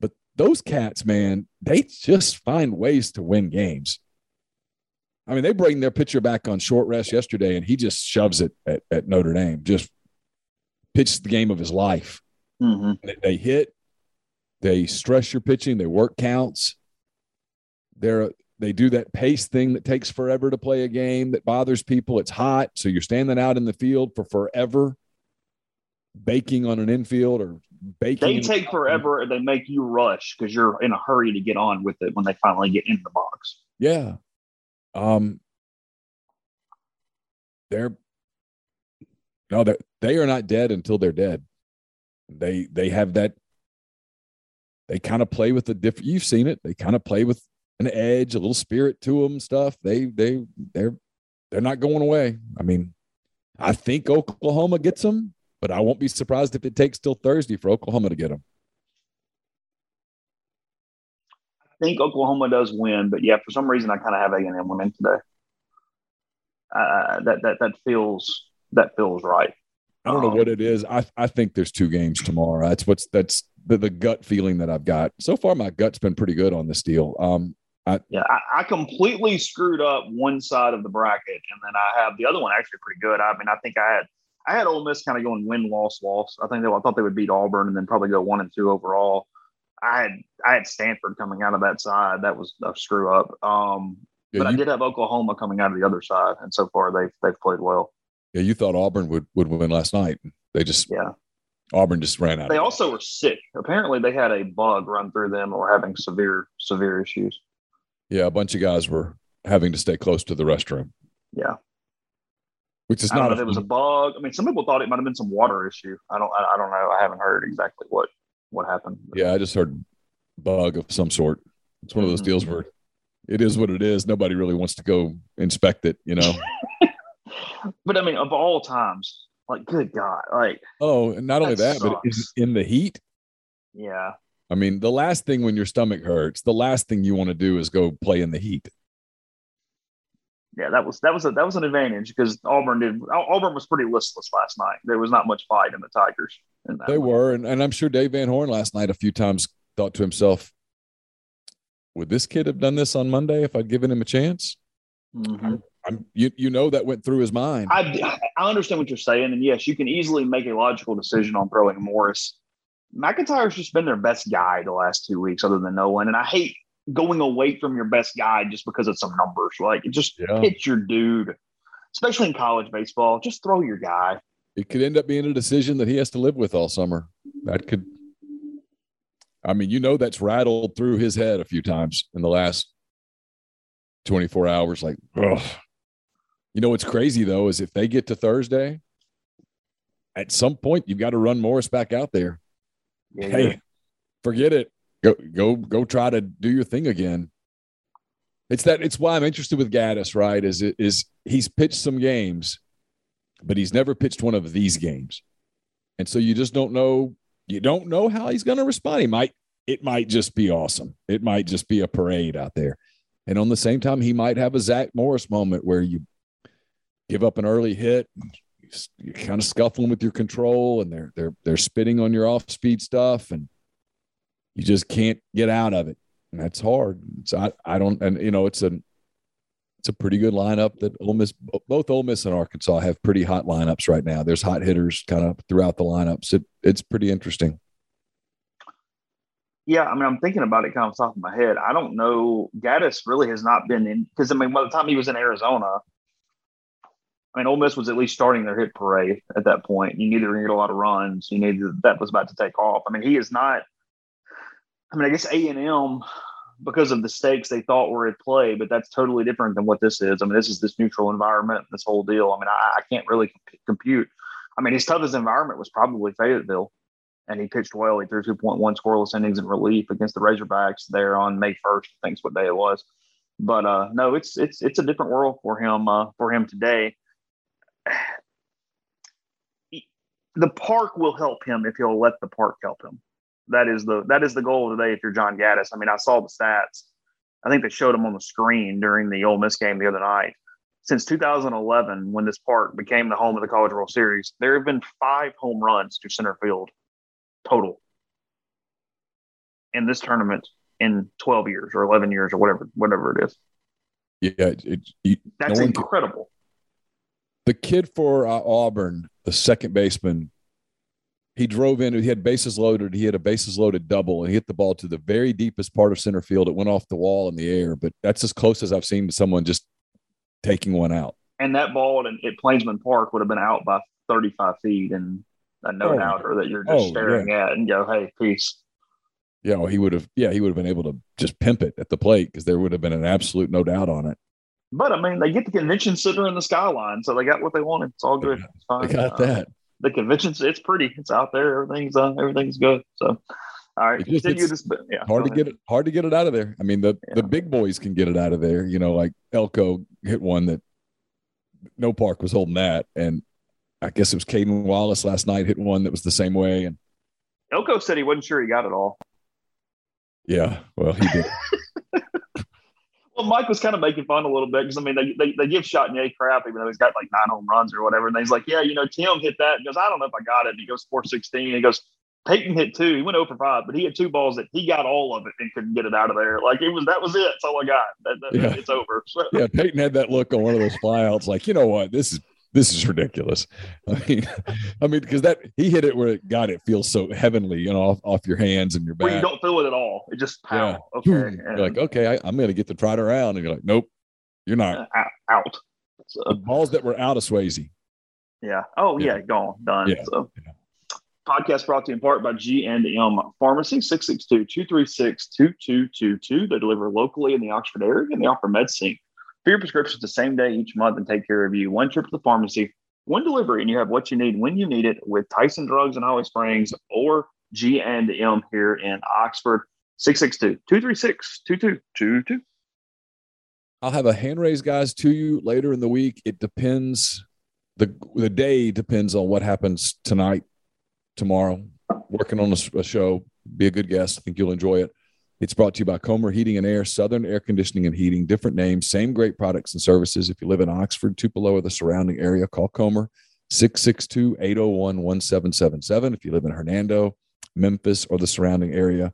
But those cats, man, they just find ways to win games. I mean, they bring their pitcher back on short rest yesterday, and he just shoves it at, at Notre Dame. Just pitches the game of his life. Mm-hmm. They, they hit, they stress your pitching, they work counts. They're they do that pace thing that takes forever to play a game that bothers people. It's hot, so you're standing out in the field for forever, baking on an infield or baking. They take forever, and they make you rush because you're in a hurry to get on with it when they finally get in the box. Yeah, um, they're no, they they are not dead until they're dead. They they have that. They kind of play with the different. You've seen it. They kind of play with an edge, a little spirit to them. Stuff. They they they're they're not going away. I mean, I think Oklahoma gets them, but I won't be surprised if it takes till Thursday for Oklahoma to get them. Think Oklahoma does win, but yeah, for some reason I kind of have A and M winning today. Uh, that that that feels that feels right. I don't know um, what it is. I I think there's two games tomorrow. That's what's that's the, the gut feeling that I've got. So far, my gut's been pretty good on this deal. Um, I, yeah, I, I, completely screwed up one side of the bracket, and then I have the other one actually pretty good. I mean, I think I had I had Ole Miss kind of going win loss loss. I think they, I thought they would beat Auburn and then probably go one and two overall. I had I had Stanford coming out of that side. That was a screw up. Um, yeah, but you, I did have Oklahoma coming out of the other side, and so far they've they've played well. Yeah, you thought Auburn would would win last night. They just yeah. Auburn just ran out. They also were sick. Apparently, they had a bug run through them or having severe severe issues. Yeah, a bunch of guys were having to stay close to the restroom. Yeah. Which is not know a if it was a bug. I mean, some people thought it might have been some water issue. I don't. I, I don't know. I haven't heard exactly what what happened. Yeah, I just heard bug of some sort. It's one of those Mhm. deals where it is what it is. Nobody really wants to go inspect it, you know. But I mean, of all times, like, good God, like, oh, and not only That that, but in the heat. yeah, I mean, the last thing when your stomach hurts, the last thing you want to do is go play in the heat. Yeah, that was that was a, that was an advantage because Auburn did. Auburn was pretty listless last night. There was not much fight in the Tigers. In that They one. were, and, and I'm sure Dave Van Horn last night a few times thought to himself, "Would this kid have done this on Monday if I'd given him a chance?" Mhm. I'm, you, you know, that went through his mind. I, I understand what you're saying, and yes, you can easily make a logical decision on throwing Morris. McIntyre's just been their best guy the last two weeks, other than Noland. and I hate going away from your best guy just because of some numbers. Like, just Yeah. hit your dude, especially in college baseball. Just throw your guy. it could end up being a decision that he has to live with all summer. That could, I mean, you know, that's rattled through his head a few times in the last 24 hours. Like, ugh. You know, what's crazy though is if they get to Thursday, at some point you've got to run Morris back out there. Yeah, Hey, forget it. Go, go, go! Try to do your thing again. It's that. It's why I'm interested with Gaddis. Right? Is it is he's pitched some games, but he's never pitched one of these games, and so you just don't know. You don't know how he's going to respond. He might. It might just be awesome. It might just be a parade out there, and on the same time, he might have a Zack Morris moment where you give up an early hit. You're kind of scuffling with your control, and they're they're they're spitting on your off speed stuff, and you just can't get out of it. And that's hard. So I, I don't, and you know, it's a, it's a pretty good lineup that Ole Miss, both Ole Miss and Arkansas have pretty hot lineups right now. There's hot hitters kind of throughout the lineups. It, it's pretty interesting. Yeah, I mean, I'm thinking about it kind of off the top of my head. I don't know. Gaddis really has not been in because I mean, by the time he was in Arizona, I mean, Ole Miss was at least starting their hit parade at that point. You going to get a lot of runs. You that, that was about to take off. I mean, he is not. I mean, I guess A and M because of the stakes they thought were at play, but that's totally different than what this is. I mean, this is this neutral environment, this whole deal. I mean, I, I can't really comp- compute. I mean, his toughest environment was probably Fayetteville and he pitched well. He threw 2.1 scoreless innings in relief against the Razorbacks there on May 1st. I think's what day it was. But uh, no, it's it's it's a different world for him uh, for him today. The park will help him if he'll let the park help him. That is the that is the goal today. If you're John Gaddis, I mean, I saw the stats. I think they showed them on the screen during the Ole Miss game the other night. Since 2011, when this park became the home of the College World Series, there have been five home runs to center field total in this tournament in 12 years or 11 years or whatever whatever it is. Yeah. It, it, That's no one can- incredible. the kid for uh, Auburn, the second baseman, he drove in. He had bases loaded. He had a bases loaded double, and he hit the ball to the very deepest part of center field. It went off the wall in the air, but that's as close as I've seen to someone just taking one out. And that ball at, at Plainsman Park would have been out by 35 feet and a no Oh. doubter that you're just Oh, staring at and go, hey, peace. Yeah, well, he would have. Yeah, he would have been able to just pimp it at the plate because there would have been an absolute no doubt on it. But I mean, they get the convention center in the skyline, so they got what they wanted. It's all good. It's fine. I got Uh, that. The convention's it's pretty. It's out there. Everything's uh, everything's good. So, all right, just- continue this. Yeah, hard to ahead. get it. Hard to get it out of there. I mean, the the big boys can get it out of there. You know, like Elko hit one that no park was holding that, and I guess it was Cayden Wallace last night hit one that was the same way. And Elko said he wasn't sure he got it all. yeah, well, he did. Well, Mike was kind of making fun a little bit because I mean they, they they give Chatagnier crap even though he's got like nine home runs or whatever, and he's like, yeah, you know, Tim hit that. He goes, I don't know if I got it. And he goes four sixteen. He goes, Peyton hit two. He went oh over five, but he had two balls that he got all of it and couldn't get it out of there. Like it was that was it. That's all I got. That, that, Yeah. It's over. So, yeah, Peyton had that look on one of those flyouts, like you know what, this is this is ridiculous. I mean, I mean, because that he hit it where it got it feels so heavenly, you know, off, off your hands and your where you don't feel it at all. It just Yeah. pow. Okay. You're like, okay, I, I'm going to get to trot around, and you're like, nope, you're not. uh, out. So, The balls that were out of Swayze. Yeah. Oh Yeah. yeah, gone, done. Yeah. So podcast brought to you in part by G and M Pharmacy, 662-236-2222. They deliver locally in the Oxford area and they offer MedSync Fill your prescriptions the same day each month and take care of you. One trip to the pharmacy, one delivery, and you have what you need when you need it with Tyson Drugs in Holly Springs or G&M here in Oxford. 662-236-2222. I'll have a hand raise guys to you later in the week. It depends. The the day depends on what happens tonight, tomorrow. Working on a, a show. Be a good guest. I think you'll enjoy it. It's brought to you by Comer Heating and Air, Southern Air Conditioning and Heating, different names, same great products and services. If you live in Oxford, Tupelo, or the surrounding area, call Comer 662 801 1777. If you live in Hernando, Memphis, or the surrounding area,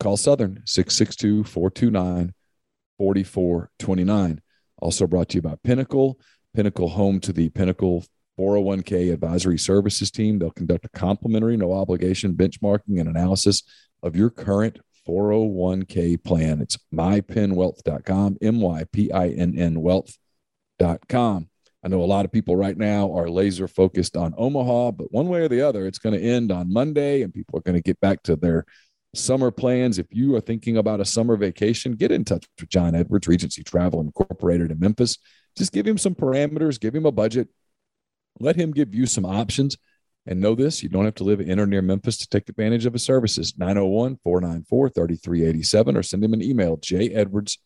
call Southern 662 429 4429. Also brought to you by Pinnacle, Pinnacle home to the Pinnacle 401k advisory services team. They'll conduct a complimentary, no obligation benchmarking and analysis of your current 401k plan. It's mypinnwealth.com, M Y P I N N wealth.com. I know a lot of people right now are laser focused on Omaha, but one way or the other, it's going to end on Monday and people are going to get back to their summer plans. If you are thinking about a summer vacation, get in touch with John Edwards, Regency Travel Incorporated in Memphis. Just give him some parameters, give him a budget, let him give you some options. And know this you don't have to live in or near Memphis to take advantage of his services. 901 494 3387 or send him an email, jedwards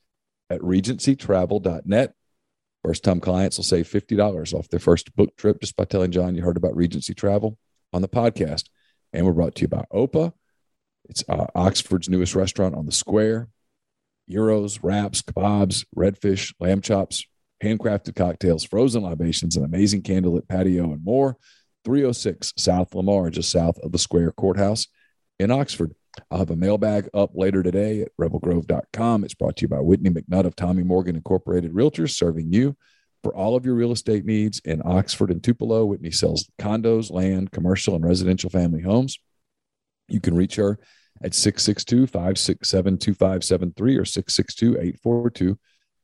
at regencytravel.net. First time clients will save $50 off their first book trip just by telling John you heard about Regency Travel on the podcast. And we're brought to you by OPA. It's uh, Oxford's newest restaurant on the square. Gyros, wraps, kebabs, redfish, lamb chops, handcrafted cocktails, frozen libations, an amazing candlelit patio, and more. 306 South Lamar, just south of the Square Courthouse in Oxford. I'll have a mailbag up later today at rebelgrove.com. It's brought to you by Whitney McNutt of Tommy Morgan Incorporated Realtors, serving you for all of your real estate needs in Oxford and Tupelo. Whitney sells condos, land, commercial, and residential family homes. You can reach her at 662 567 2573 or 662 842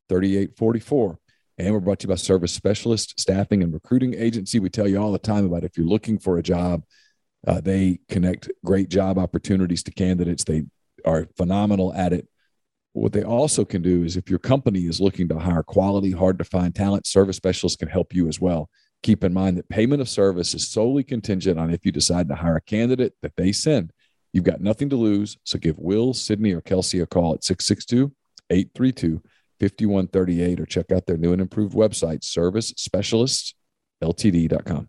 3844. And we're brought to you by Service Specialist Staffing and Recruiting Agency. We tell you all the time about if you're looking for a job, uh, they connect great job opportunities to candidates. They are phenomenal at it. What they also can do is if your company is looking to hire quality, hard to find talent, service specialists can help you as well. Keep in mind that payment of service is solely contingent on if you decide to hire a candidate that they send. You've got nothing to lose. So give Will, Sydney, or Kelsey a call at 662 832 5138 or check out their new and improved website, servicespecialistltd.com.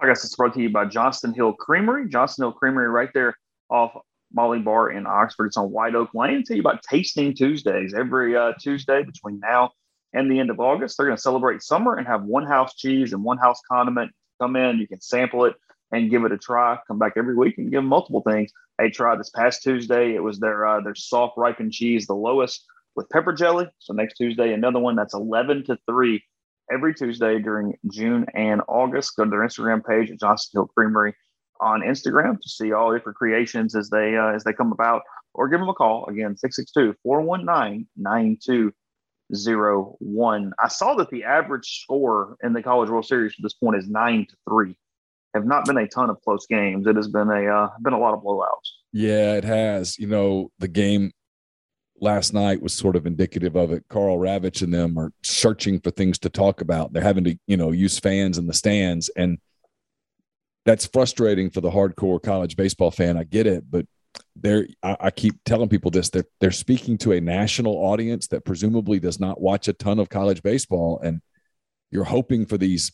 I guess it's brought to you by Johnston Hill Creamery. Johnston Hill Creamery right there off Molly Barr in Oxford. It's on White Oak Lane. tell you about Tasting Tuesdays every uh, Tuesday between now and the end of August. They're going to celebrate summer and have one house cheese and one house condiment. Come in, you can sample it and give it a try. Come back every week and give them multiple things. They tried this past Tuesday. It was their uh, their soft ripened cheese, the lowest with pepper jelly. So next Tuesday, another one that's 11 to 3 every Tuesday during June and August. Go to their Instagram page at Johnston Hill Creamery on Instagram to see all different creations as they uh, as they come about, or give them a call again 662-419-9201. I saw that the average score in the College World Series to this point is nine to three. Have not been a ton of close games. It has been a uh, been a lot of blowouts. Yeah, it has. You know, the game last night was sort of indicative of it. Karl Ravech and them are searching for things to talk about. They're having to, you know, use fans in the stands. And that's frustrating for the hardcore college baseball fan. I get it, but they're I, I keep telling people this, they're they're speaking to a national audience that presumably does not watch a ton of college baseball. And you're hoping for these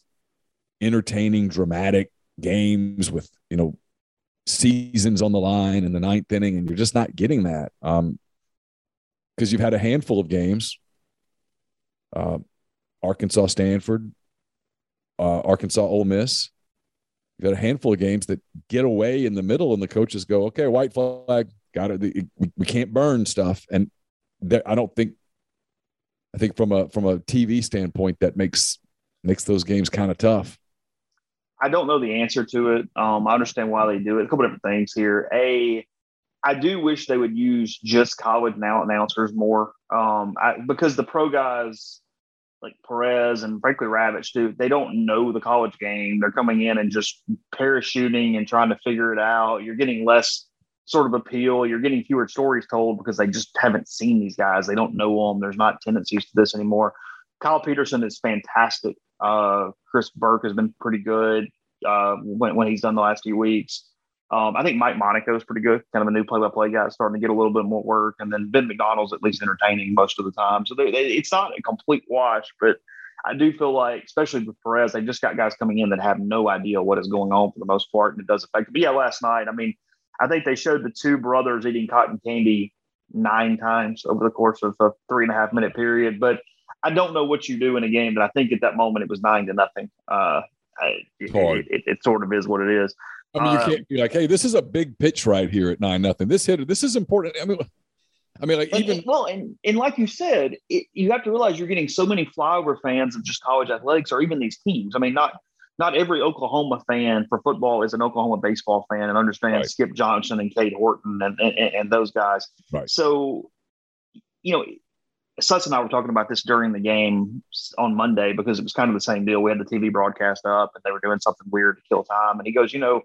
entertaining, dramatic games with, you know, seasons on the line in the ninth inning, and you're just not getting that. Um, because you've had a handful of games uh, Arkansas, Stanford, uh, Arkansas, Ole Miss. You've got a handful of games that get away in the middle, and the coaches go, "Okay, white flag, got it. We, we can't burn stuff." And I don't think, I think from a from a TV standpoint, that makes makes those games kind of tough. I don't know the answer to it. Um, I understand why they do it. A couple different things here. A, I do wish they would use just college now announcers more um, I, because the pro guys like Perez and frankly Ravech do they don't know the college game. They're coming in and just parachuting and trying to figure it out. You're getting less sort of appeal. You're getting fewer stories told because they just haven't seen these guys. They don't know them. There's not tendencies to this anymore. Kyle Peterson is fantastic. Uh, Chris Burke has been pretty good uh, when, when he's done the last few weeks. Um, I think Mike Monaco is pretty good, kind of a new play-by-play guy, starting to get a little bit more work. And then Ben McDonald's at least entertaining most of the time. So they, they, it's not a complete wash, but I do feel like, especially with Perez, they just got guys coming in that have no idea what is going on for the most part, and it does affect. But yeah, last night, I mean, I think they showed the two brothers eating cotton candy nine times over the course of a three and a half minute period. But I don't know what you do in a game, but I think at that moment it was nine to nothing. Uh, it, it, it, it, sort of is what it is. I mean, you um, can't be like, "Hey, this is a big pitch right here at nine nothing. This hit, this is important." I mean, I mean, like even and, well, and and like you said, it, you have to realize you're getting so many flyover fans of just college athletics, or even these teams. I mean, not not every Oklahoma fan for football is an Oklahoma baseball fan and understands right. Skip Johnson and Cade Horton and, and, and those guys. Right. So, you know, Suts and I were talking about this during the game on Monday because it was kind of the same deal. We had the TV broadcast up and they were doing something weird to kill time. And he goes, you know,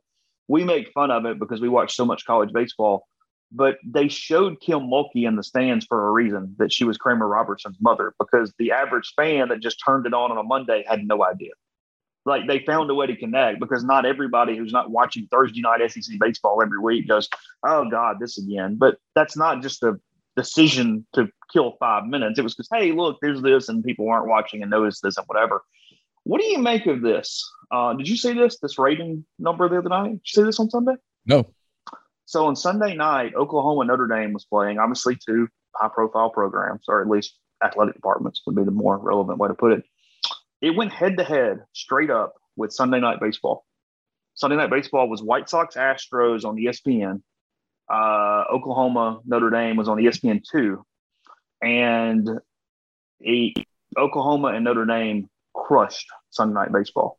we make fun of it because we watch so much college baseball, but they showed Kim Mulkey in the stands for a reason that she was Kramer Robertson's mother because the average fan that just turned it on on a Monday had no idea like they found a way to connect because not everybody who's not watching Thursday night SEC baseball every week goes, "Oh God, this again." But that's not just a decision to kill five minutes. It was because, hey, look, there's this, and people aren't watching and notice this and whatever. What do you make of this? Uh, did you see this this rating number the other night? Did you see this on Sunday? No. So on Sunday night, Oklahoma Notre Dame was playing. Obviously, two high profile programs, or at least athletic departments would be the more relevant way to put it. It went head to head straight up with Sunday Night Baseball. Sunday Night Baseball was White Sox Astros on ESPN. Uh, Oklahoma Notre Dame was on ESPN two, and a, Oklahoma and Notre Dame crushed Sunday Night Baseball.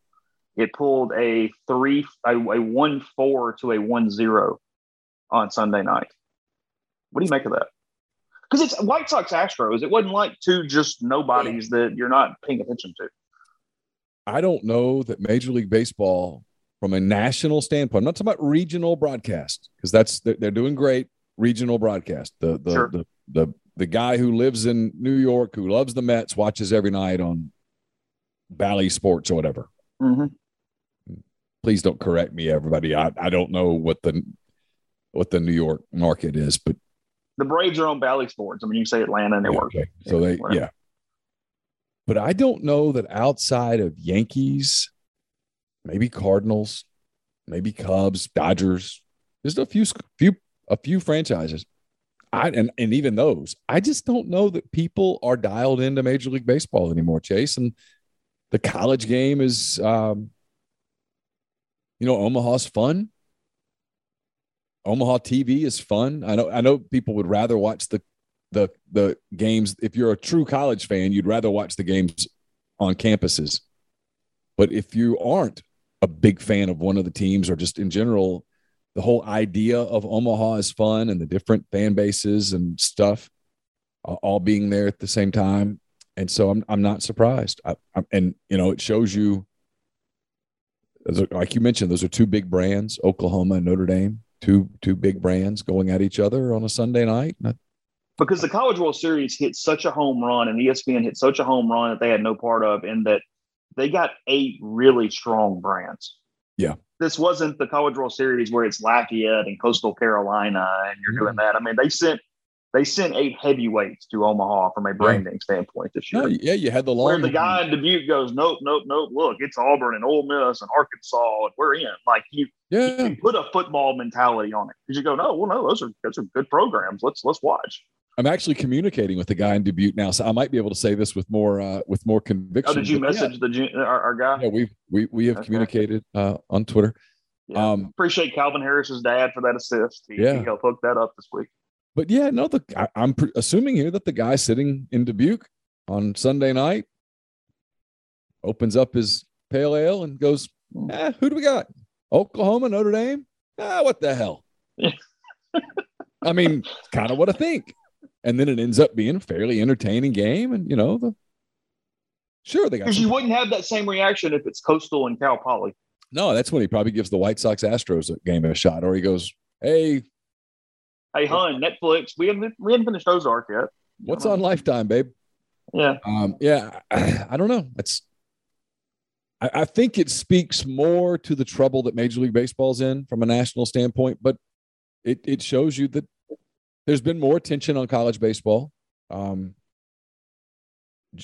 It pulled a three, a, a one four to a one zero on Sunday night. What do you make of that? Because it's White Sox Astros. It wasn't like two just nobodies that you're not paying attention to. I don't know that Major League Baseball, from a national standpoint, I'm not talking about regional broadcast because that's they're, doing great regional broadcast. The the, sure. the the the guy who lives in New York who loves the Mets watches every night on Bally Sports or whatever. Mm-hmm. Please don't correct me, everybody. I, I don't know what the what the New York market is, but the Braves are on Bally Sports. I mean, you say Atlanta and it yeah, works. Okay. So they, yeah, but I don't know that outside of Yankees, maybe Cardinals, maybe Cubs, Dodgers, there's a few few a few franchises. I and, and even those, I just don't know that people are dialed into Major League Baseball anymore, Chase. And the college game is um, you know, Omaha's fun. Omaha TV is fun. I know I know people would rather watch the the the games. If you're a true college fan, you'd rather watch the games on campuses. But if you aren't a big fan of one of the teams or just in general, the whole idea of Omaha is fun and the different fan bases and stuff uh, all being there at the same time. And so I'm I'm not surprised. I, and you know, it shows you like you mentioned, those are two big brands, Oklahoma and Notre Dame, two two big brands going at each other on a Sunday night because the College World Series hit such a home run and ESPN hit such a home run that they had no part of, in that they got eight really strong brands. Yeah. This wasn't the College World Series where it's Lafayette and Coastal Carolina and you're mm-hmm. doing that. I mean, they sent they sent eight heavyweights to Omaha from a branding yeah. standpoint this year. No, yeah, you had the long where the guy in Dubuque goes, nope, nope, nope. Look, it's Auburn and Ole Miss and Arkansas, and we're in. Like you, yeah. you put a football mentality on it because you go, no, well, no, those are those are good programs. Let's let's watch. I'm actually communicating with the guy in Dubuque now, so I might be able to say this with more uh, with more conviction. Oh, did you message yeah. the our, our, guy? Yeah, we we we have okay. communicated uh, on Twitter. Yeah. Um, Appreciate Calvin Harris's dad for that assist. He, yeah, he helped hook that up this week. But yeah, no, the I, am pre- assuming here that the guy sitting in Dubuque on Sunday night opens up his pale ale and goes, hmm. eh, "Who do we got? Oklahoma, Notre Dame? Ah, what the hell?" I mean, kind of what I think and then it ends up being a fairly entertaining game. And you know, the sure they got because you wouldn't have that same reaction if it's Coastal and Cal Poly. No, that's when he probably gives the White Sox Astros a game a shot, or he goes, "Hey, hey, hun, Netflix, we haven't we haven't finished Ozark yet. What's on Lifetime, babe? Yeah. Um, yeah. I, I don't know. It's I, I think it speaks more to the trouble that Major League Baseball's in from a national standpoint, but it it shows you that there's been more attention on college baseball. Um,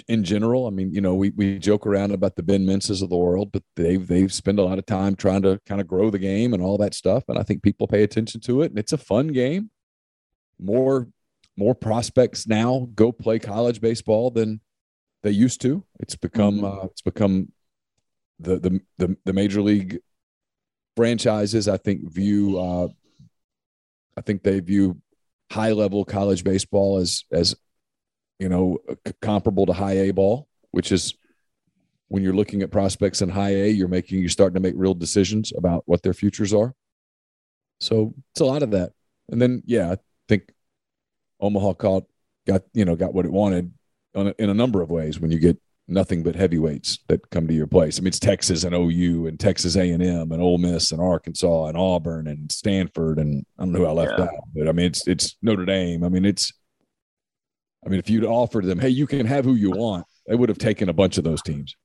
in general, I mean, you know, we we joke around about the Ben Menses of the world, but they've they've spent a lot of time trying to kind of grow the game and all that stuff, and I think people pay attention to it, and it's a fun game. More more prospects now go play college baseball than they used to. It's become mm-hmm. uh, it's become the, the the the major league franchises. I think view uh, I think they view high level college baseball as as you know comparable to high A ball, which is when you're looking at prospects in high A, you're making you're starting to make real decisions about what their futures are. So it's a lot of that. And then yeah, think Omaha caught got you know got what it wanted a, in a number of ways when you get nothing but heavyweights that come to your place. I mean, it's Texas and OU and Texas A and M and Ole Miss and Arkansas and Auburn and Stanford and I don't know who I left yeah. out, but I mean, it's it's Notre Dame. I mean, it's. I mean, if you'd offered them, hey, you can have who you want, they would have taken a bunch of those teams.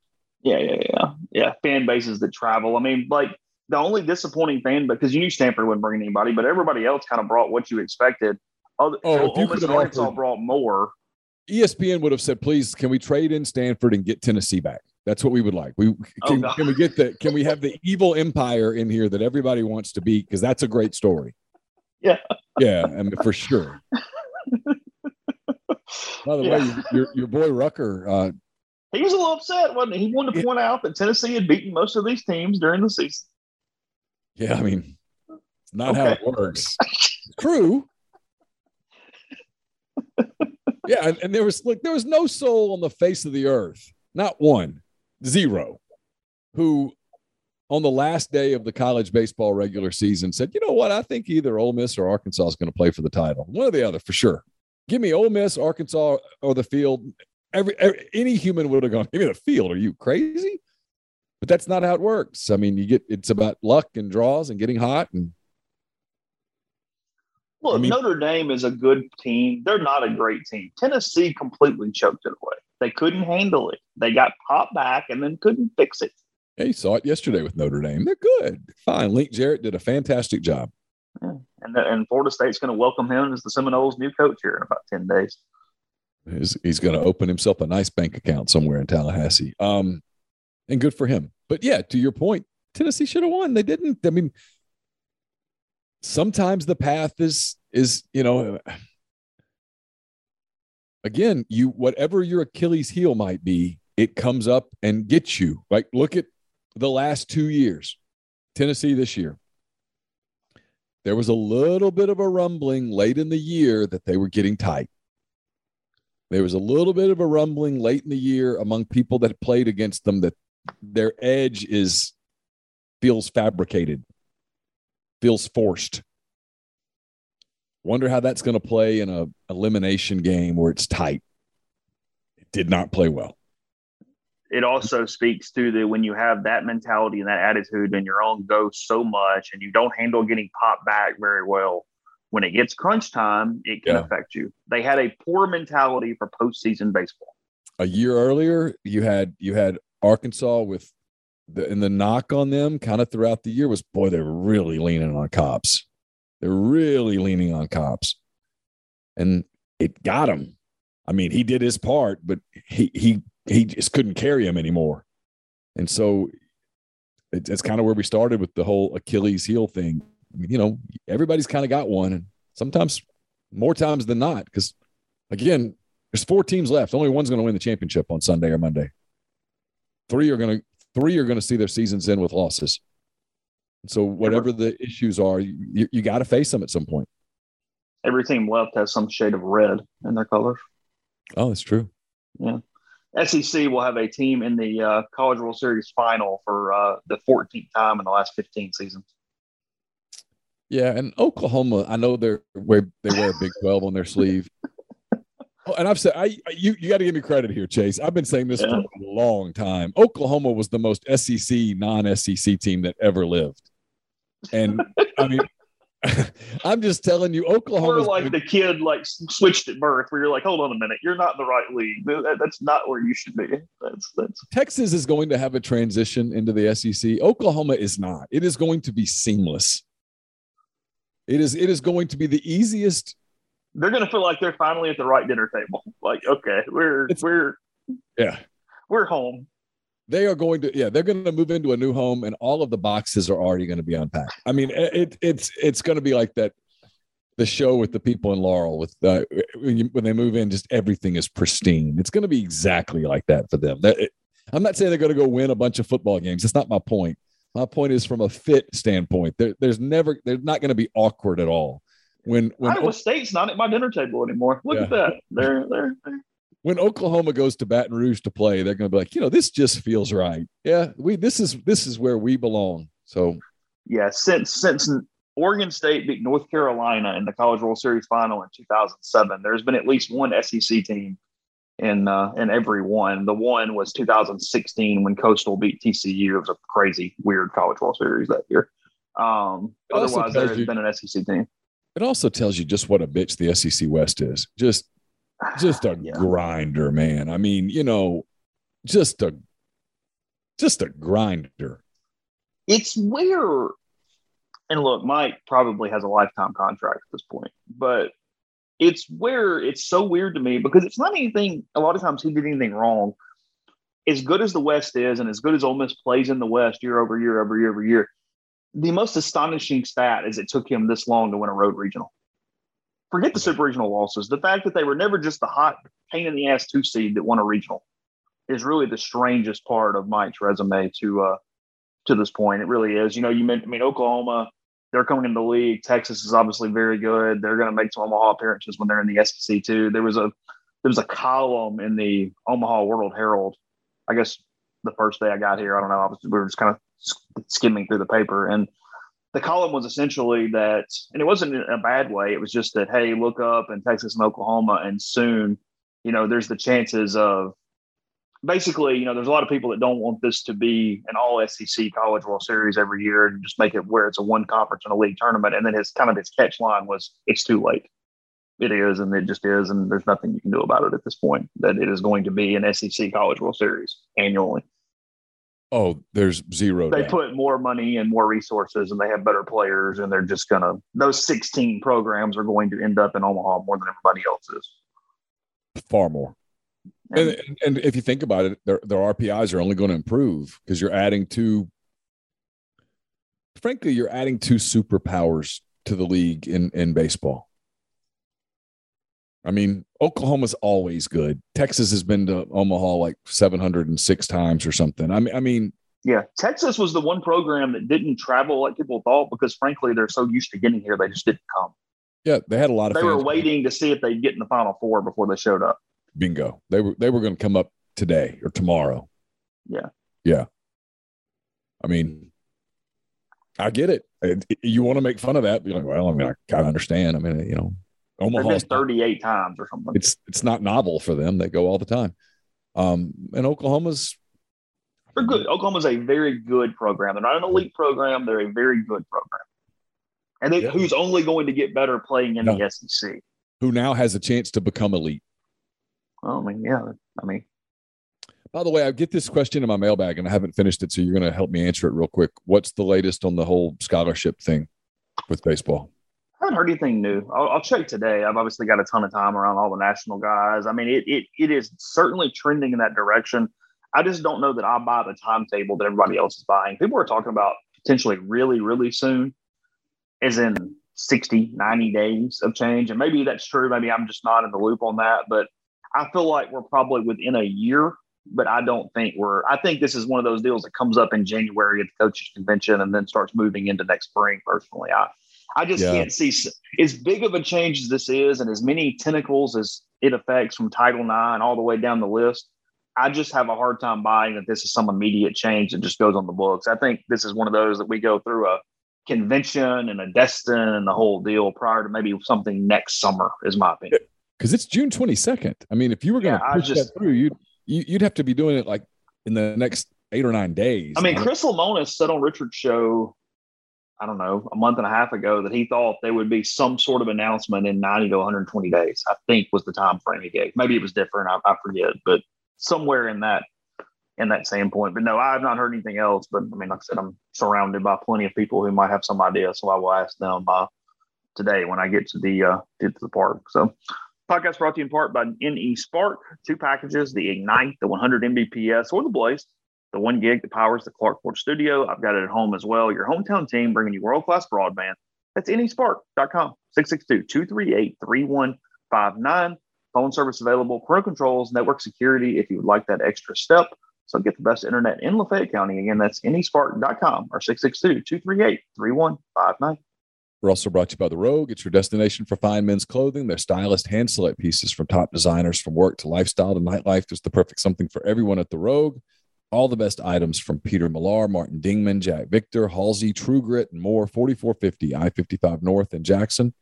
Yeah, yeah, yeah, yeah. Fan bases that travel. I mean, like the only disappointing fan, because you knew Stanford wouldn't bring anybody, but everybody else kind of brought what you expected. Other, oh, so if you could have Arkansas offered, brought more. ESPN would have said, "Please, can we trade in Stanford and get Tennessee back?" That's what we would like. We can, oh, can we get the can we have the evil empire in here that everybody wants to beat because that's a great story. Yeah, yeah, I mean, for sure. By the yeah. way, your your boy Rucker, uh, he was a little upset, wasn't he? He wanted to point out that Tennessee had beaten most of these teams during the season. Yeah, I mean, it's not okay. how it works. True, yeah, and, and there was like there was no soul on the face of the earth, not one, zero, who on the last day of the college baseball regular season said, you know what, I think either Ole Miss or Arkansas is going to play for the title, one or the other for sure. Give me Ole Miss, Arkansas, or the field. Every, every any human would have gone, give me the field. Are you crazy? But that's not how it works. I mean, you get it's about luck and draws and getting hot and well, I mean, Notre Dame is a good team. They're not a great team. Tennessee completely choked it away. They couldn't handle it. They got popped back and then couldn't fix it. Yeah, you saw it yesterday with Notre Dame. They're good. Fine. Link Jarrett did a fantastic job. Yeah. And, and Florida State's going to welcome him as the Seminoles' new coach here in about 10 days. He's, he's going to open himself a nice bank account somewhere in Tallahassee. Um, and good for him. But yeah, to your point, Tennessee should have won. They didn't. I mean, sometimes the path is is you know again you whatever your achilles heel might be it comes up and gets you like look at the last two years tennessee this year there was a little bit of a rumbling late in the year that they were getting tight there was a little bit of a rumbling late in the year among people that played against them that their edge is feels fabricated feels forced. Wonder how that's going to play in a elimination game where it's tight. It did not play well. It also speaks to the when you have that mentality and that attitude and your own go so much and you don't handle getting popped back very well. When it gets crunch time, it can yeah. affect you. They had a poor mentality for postseason baseball. A year earlier, you had you had Arkansas with the, and the knock on them kind of throughout the year was boy they're really leaning on Kopps. They're really leaning on Kopps. And it got him i mean he did his part but he he he just couldn't carry him anymore. And so it, it's kind of where we started with the whole achilles heel thing. You know everybody's kind of got one and sometimes more times than not because again there's four teams left. Only one's going to win the championship on sunday or monday three are going to Three are going to see their seasons end with losses. So whatever the issues are, you, you got to face them at some point. Every team left has some shade of red in their colors. Oh, that's true. Yeah. SEC will have a team in the uh, College World Series final for uh, the 14th time in the last 15 seasons. Yeah, and Oklahoma, I know they're where they wear a Big 12 on their sleeve. Oh, and I've said I you you got to give me credit here, Chase. I've been saying this yeah. for a long time. Oklahoma was the most SEC non-SEC team that ever lived, and I mean, I'm just telling you, Oklahoma. Or like the kid like switched at birth, where you're like, hold on a minute, you're not in the right league. That, that's not where you should be. That's that's. Texas is going to have a transition into the SEC. Oklahoma is not. It is going to be seamless. It is. It is going to be the easiest. They're going to feel like they're finally at the right dinner table. Like, okay, we're It's- we're Yeah. we're home. They are going to. Yeah, they're going to move into a new home, and all of the boxes are already going to be unpacked. I mean, it, it's it's going to be like that. The show with the people in Laurel, with uh, when, you, when they move in, just everything is pristine. It's going to be exactly like that for them. That, it, I'm not saying they're going to go win a bunch of football games. That's not my point. My point is from a fit standpoint. There, there's never, they're not going to be awkward at all. When when Iowa State's not at my dinner table anymore. Look at that. They're they're, they're when Oklahoma goes to Baton Rouge to play, they're going to be like, you know, this just feels right. Yeah, we this is this is where we belong. So yeah. Since since Oregon State beat North Carolina in the College World Series final in 2007, there's been at least one SEC team in uh, in every one. The one was 2016 when Coastal beat TCU. It was a crazy, weird College World Series that year. Um, otherwise, there has you- been an SEC team. It also tells you just what a bitch the SEC West is. Just just a Yeah. grinder, man. I mean, you know, just a just a grinder. it's where and look mike probably has a lifetime contract at this point but it's where it's so weird to me because it's not anything a lot of times he did anything wrong as good as the west is and as good as Ole Miss plays in the west year over year over year over year the most astonishing stat is it took him this long to win a road regional forget the super regional losses the fact that they were never just the hot pain in the ass two seed that won a regional is really the strangest part of mike's resume to uh to this point. It really is. You know, you meant, I mean, Oklahoma, they're coming into the league. Texas is obviously very good. They're going to make some Omaha appearances when they're in the SEC too. There was a there was a column in the Omaha World Herald. I guess the first day I got here, I don't know. I was, we were just kind of skimming through the paper, and the column was essentially that, and it wasn't in a bad way. It was just that, hey, look up in Texas and Oklahoma, and soon, you know, there's the chances of basically, you know, there's a lot of people that don't want this to be an all SEC College World Series every year and just make it where it's a one conference and a league tournament. And then his kind of his catch line was, "It's too late." It is, and it just is, and there's nothing you can do about it at this point. That it is going to be an SEC College World Series annually. Oh, there's zero. They put more money and more resources, and they have better players, and they're just gonna. Those 16 programs are going to end up in Omaha more than everybody else is. far more. And, and if you think about it, their their RPIs are only going to improve because you're adding two. Frankly, you're adding two superpowers to the league in in baseball. I mean, Oklahoma's always good. Texas has been to Omaha like 706 times or something. I mean, I mean, Yeah, Texas was the one program that didn't travel like people thought because, frankly, they're so used to getting here, they just didn't come. yeah, they had a lot of. They were waiting to see if they'd get in the Final Four before they showed up. Bingo. They were they were going to come up today or tomorrow. Yeah. Yeah. I mean, I get it. It- You want to make fun of that? Be like, well, I mean, I kind of understand. I mean, you know, They've Omaha. 38 times or something. It's it's not novel for them. They go all the time. Um, and Oklahoma's They're good. Oklahoma's a very good program. They're not an elite program. They're a very good program. And they, Yeah. who's only going to get better playing in Yeah. the SEC. who now has a chance to become elite. Well, I mean, yeah. I mean, By the way, I get this question in my mailbag and I haven't finished it, so you're going to help me answer it real quick. What's the latest on the whole scholarship thing with baseball? I haven't heard anything new. I'll, I'll check today. I've obviously got a ton of time around all the national guys. I mean, it, it it is certainly trending in that direction. I just don't know that I buy the timetable that everybody else is buying. People are talking about potentially really, really soon, as in 60, 90 days of change. And maybe that's true. Maybe I'm just not in the loop on that. But I feel like we're probably within a year. But I don't think we're, I think this is one of those deals that comes up in January at the coaches convention and then starts moving into next spring, personally. I, I just Yeah. can't see as big of a change as this is, and as many tentacles as it affects from Title IX all the way down the list. I just have a hard time buying that this is some immediate change that just goes on the books. I think this is one of those that we go through a convention and a destin and the whole deal prior to maybe something next summer, is my opinion. Because it's June 22nd. I mean, if you were going to Yeah, push just- that through, you'd you, you'd have to be doing it like in the next eight or nine days. I mean, Chris Lemonis said on Richard's show, I don't know, a month and a half ago that he thought there would be some sort of announcement in 90 to 120 days. I think was the time frame he gave. Maybe it was different. I, I forget, but somewhere in that in that same point. But no, I have not heard anything else. But I mean, like I said, I'm surrounded by plenty of people who might have some idea, so I will ask them uh, today when I get to the uh, get to the park. So, podcast brought to you in part by NE Spark. Two packages: the Ignite, the 100 Mbps, or the Blaze the one gig that powers the Clark Ford studio. I've got it at home as well. Your hometown team bringing you world class broadband. That's nespark.com, 662 238 3159. Phone service available, parental controls, network security if you would like that extra step. So get the best internet in Lafayette County. Again, that's nespark.com or 662 238 3159. We're also brought to you by The Rogue. It's your destination for fine men's clothing. Their stylist hand select pieces from top designers from work to lifestyle to nightlife. There's the perfect something for everyone at The Rogue all the best items from Peter Millar, Martin Dingman, Jack Victor, Halsey, True Grit, and more. 4450 I 55 North in Jackson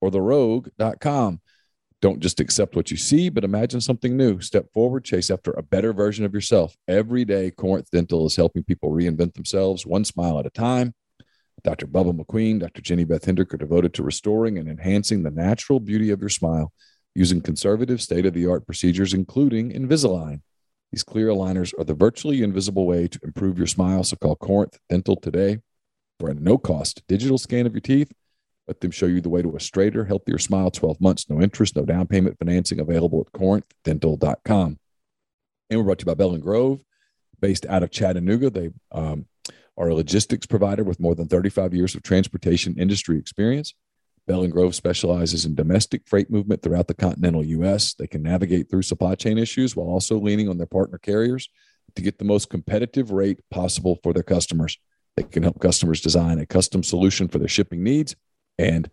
or therogue.com. Don't just accept what you see, but imagine something new. Step forward, chase after a better version of yourself. Every day, Corinth Dental is helping people reinvent themselves one smile at a time. Dr. Bubba McQueen, Dr. Jenny Beth Hendrick are devoted to restoring and enhancing the natural beauty of your smile using conservative, state of the art procedures, including Invisalign. These clear aligners are the virtually invisible way to improve your smile. So call Corinth Dental today for a no cost digital scan of your teeth. Let them show you the way to a straighter, healthier smile. 12 months, no interest, no down payment financing available at corinthdental.com. And we're brought to you by Bell and Grove, based out of Chattanooga. They um, are a logistics provider with more than 35 years of transportation industry experience. Bell and Grove specializes in domestic freight movement throughout the continental U.S. They can navigate through supply chain issues while also leaning on their partner carriers to get the most competitive rate possible for their customers. They can help customers design a custom solution for their shipping needs. And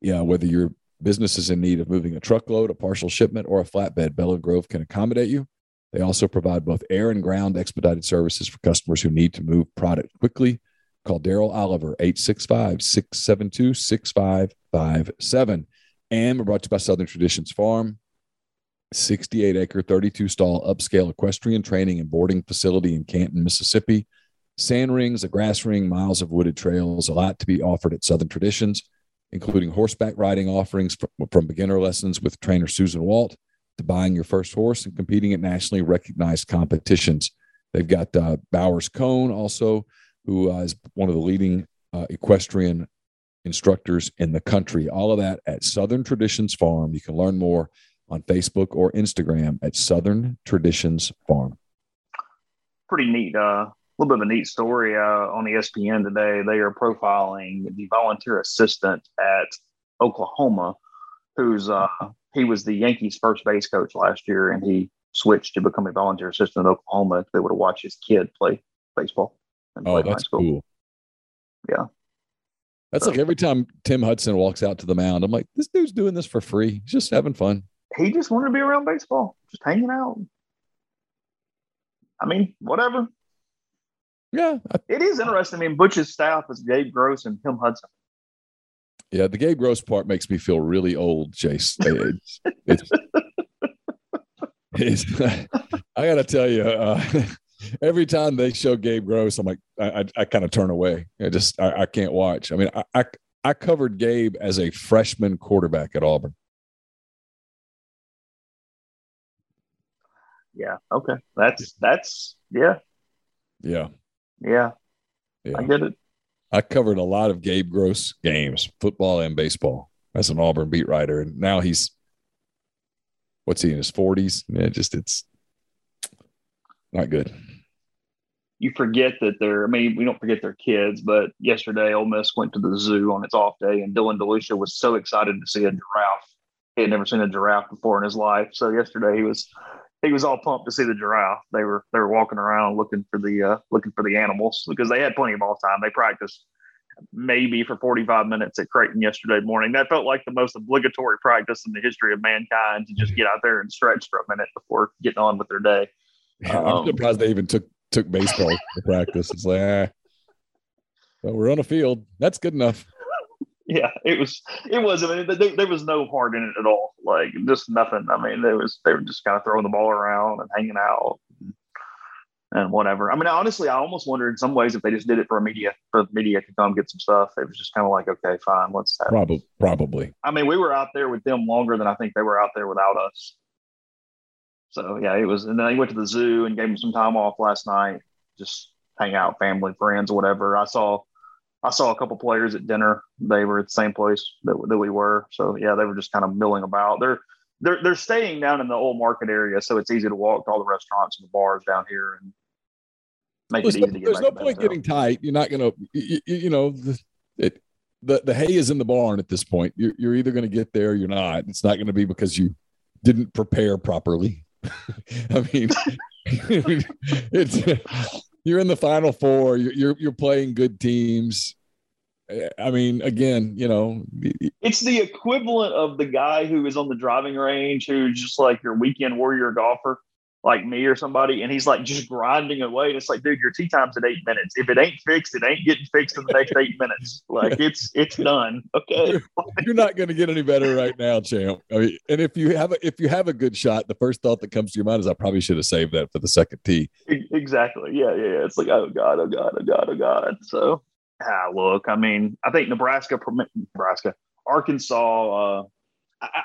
yeah, whether your business is in need of moving a truckload, a partial shipment, or a flatbed, Bell and Grove can accommodate you. They also provide both air and ground expedited services for customers who need to move product quickly Call Daryl Oliver, 865 672 6557. And we're brought to you by Southern Traditions Farm, 68 acre, 32 stall upscale equestrian training and boarding facility in Canton, Mississippi. Sand rings, a grass ring, miles of wooded trails, a lot to be offered at Southern Traditions, including horseback riding offerings from, from beginner lessons with trainer Susan Walt to buying your first horse and competing at nationally recognized competitions. They've got uh, Bowers Cone also who uh, is one of the leading uh, equestrian instructors in the country. All of that at Southern Traditions Farm. You can learn more on Facebook or Instagram at Southern Traditions Farm. Pretty neat. Uh, a little bit of a neat story uh, on ESPN today. They are profiling the volunteer assistant at Oklahoma, who's uh, he was the Yankees' first base coach last year, and he switched to become a volunteer assistant at Oklahoma to be able to watch his kid play baseball. Oh, that's cool. Yeah. That's like every time Tim Hudson walks out to the mound, I'm like, this dude's doing this for free. He's just having fun. He just wanted to be around baseball, just hanging out. I mean, whatever. Yeah. I, it is interesting. I mean, Butch's staff is Gabe Gross and Tim Hudson. Yeah, the Gabe Gross part makes me feel really old, Chase. It's, it's, it's, I got to tell you, uh, every time they show Gabe Gross, I'm like, I, I, I kind of turn away. I just, I, I can't watch. I mean, I, I, I covered Gabe as a freshman quarterback at Auburn. Yeah. Okay. That's, that's, yeah. Yeah. Yeah. Yeah. I get it. I covered a lot of Gabe Gross games, football and baseball, as an Auburn beat writer. And now he's, what's he in his 40s? Yeah, just, it's not good you forget that they're, I mean, we don't forget their kids, but yesterday Ole Miss went to the zoo on its off day and Dylan DeLucia was so excited to see a giraffe. He had never seen a giraffe before in his life. So yesterday he was, he was all pumped to see the giraffe. They were, they were walking around looking for the, uh, looking for the animals because they had plenty of ball time. They practiced maybe for 45 minutes at Creighton yesterday morning. That felt like the most obligatory practice in the history of mankind to just get out there and stretch for a minute before getting on with their day. I'm um, surprised they even took took baseball to practice. It's like, ah, well, we're on a field. That's good enough. Yeah, it was. It was. I mean, there, there, was no heart in it at all. Like just nothing. I mean, there was. They were just kind of throwing the ball around and hanging out. and whatever. I mean, honestly, I almost wonder in some ways if they just did it for a media for the media to come get some stuff. It was just kind of like, okay, fine, let's have. Probably, probably. I mean, we were out there with them longer than I think they were out there without us. So yeah, it was. And then they went to the zoo and gave him some time off last night, just hang out, family, friends, whatever. I saw, I saw a couple players at dinner. They were at the same place that, that we were. So yeah, they were just kind of milling about. They're they're they're staying down in the old market area, so it's easy to walk to all the restaurants and the bars down here and make there's it no, easy to get. There's no point getting tight. You're not going to, you, you know, the, it, the the hay is in the barn at this point. You're, you're either going to get there, or you're not. It's not going to be because you didn't prepare properly. I mean, it's you're in the final four. You're you're, you're playing good teams. I mean, again, you know, It's the equivalent of the guy who is on the driving range who's just like your weekend warrior golfer, like me or somebody, and he's like just grinding away. And it's like, dude, your tee time's at eight minutes. If it ain't fixed, it ain't getting fixed in the next eight minutes. Like it's it's done. Okay. you're not going to get any better right now, champ. I mean, and if you have a, if you have a good shot, the first thought that comes to your mind is I probably should have saved that for the second tee. Exactly. Yeah, yeah, yeah. It's like, oh God, oh God, oh God, oh God. So ah, look, I mean, I think Nebraska, Nebraska, Arkansas. Uh,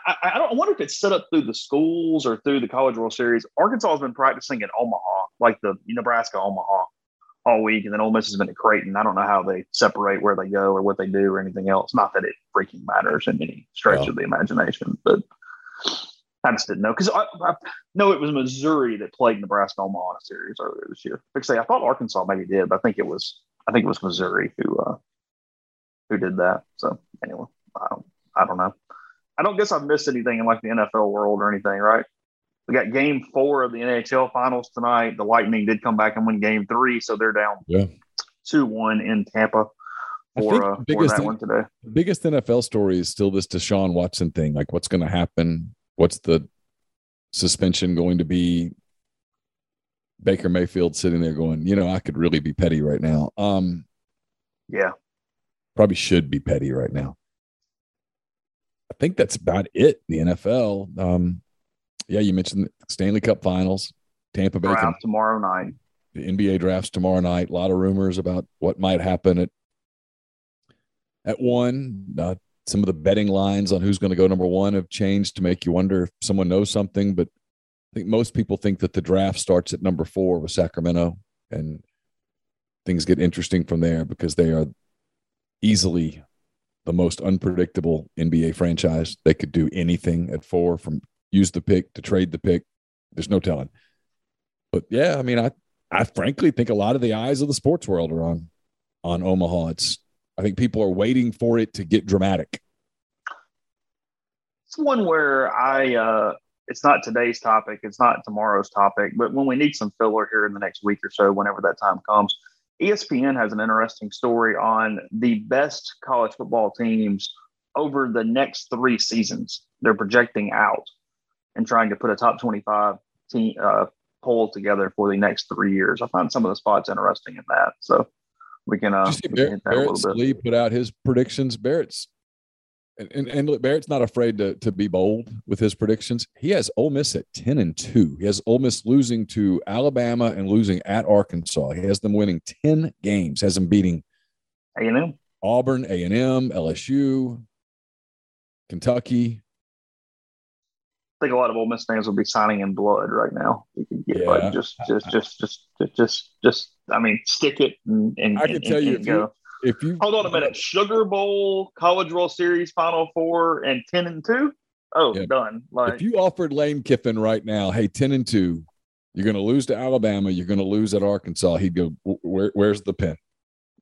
I, I, don't I wonder if it's set up through the schools or through the College World Series. Arkansas has been practicing in Omaha, like the Nebraska Omaha, all week, and then Ole Miss has been at Creighton. I don't know how they separate where they go or what they do or anything else. Not that it freaking matters in any stretch Well. of the imagination, but I just didn't know because I, I know it was Missouri that played Nebraska Omaha in a series earlier this year. Like I say, I thought Arkansas maybe did, but I think it was I think it was Missouri who uh, who did that. So anyway, I don't, I don't know. I don't guess I've missed anything in like the NFL world or anything, right? We got game four of the NHL finals tonight. The Lightning did come back and win game three, so they're down Yeah. 2 1 in Tampa I for, think uh, the for biggest that one today. The biggest NFL story is still this Deshaun Watson thing. Like, what's going to happen? What's the suspension going to be? Baker Mayfield sitting there going, you know, I could really be petty right now. Um, Yeah. probably should be petty right now. I think that's about it. The NFL. Um, yeah, you mentioned the Stanley Cup Finals, Tampa Bay, Draft tomorrow night. the NBA drafts tomorrow night. A lot of rumors about what might happen at at one. Uh, some of the betting lines on who's going to go number one have changed to make you wonder if someone knows something. But I think most people think that the draft starts at number four with Sacramento, and things get interesting from there because they are easily the most unpredictable NBA franchise. They could do anything at four, from use the pick to trade the pick. There's no telling. But yeah, I mean, I I frankly think a lot of the eyes of the sports world are on on Omaha. It's I think people are waiting for it to get dramatic. It's one where I, uh, it's not today's topic, it's not tomorrow's topic, but when we need some filler here in the next week or so, whenever that time comes, ESPN has an interesting story on the best college football teams over the next three seasons. They're projecting out and trying to put a top 25 team uh, poll together for the next three years. I find some of the spots interesting in that. So we can, uh, Did you see Barrett, hit that a Barrett little bit. Sallee put out his predictions. Barrett's and, and, and look, Barrett's not afraid to, to be bold with his predictions. He has Ole Miss at 10 and 2. He has Ole Miss losing to Alabama and losing at Arkansas. He has them winning 10 games, has them beating A&M. Auburn, A&M, LSU, Kentucky. I think a lot of Ole Miss fans will be signing in blood right now. You can get Yeah. like just, just, just, just, just, just, just. I mean, stick it and, and I can and- tell you if you-. If you Hold on a minute. Sugar Bowl, College World Series, Final Four, and ten and two. Oh, Yeah. done. Like if you offered Lane Kiffin right now, hey, 10 and 2, you're going to lose to Alabama, you're going to lose at Arkansas, he'd go, Where, where's the pen?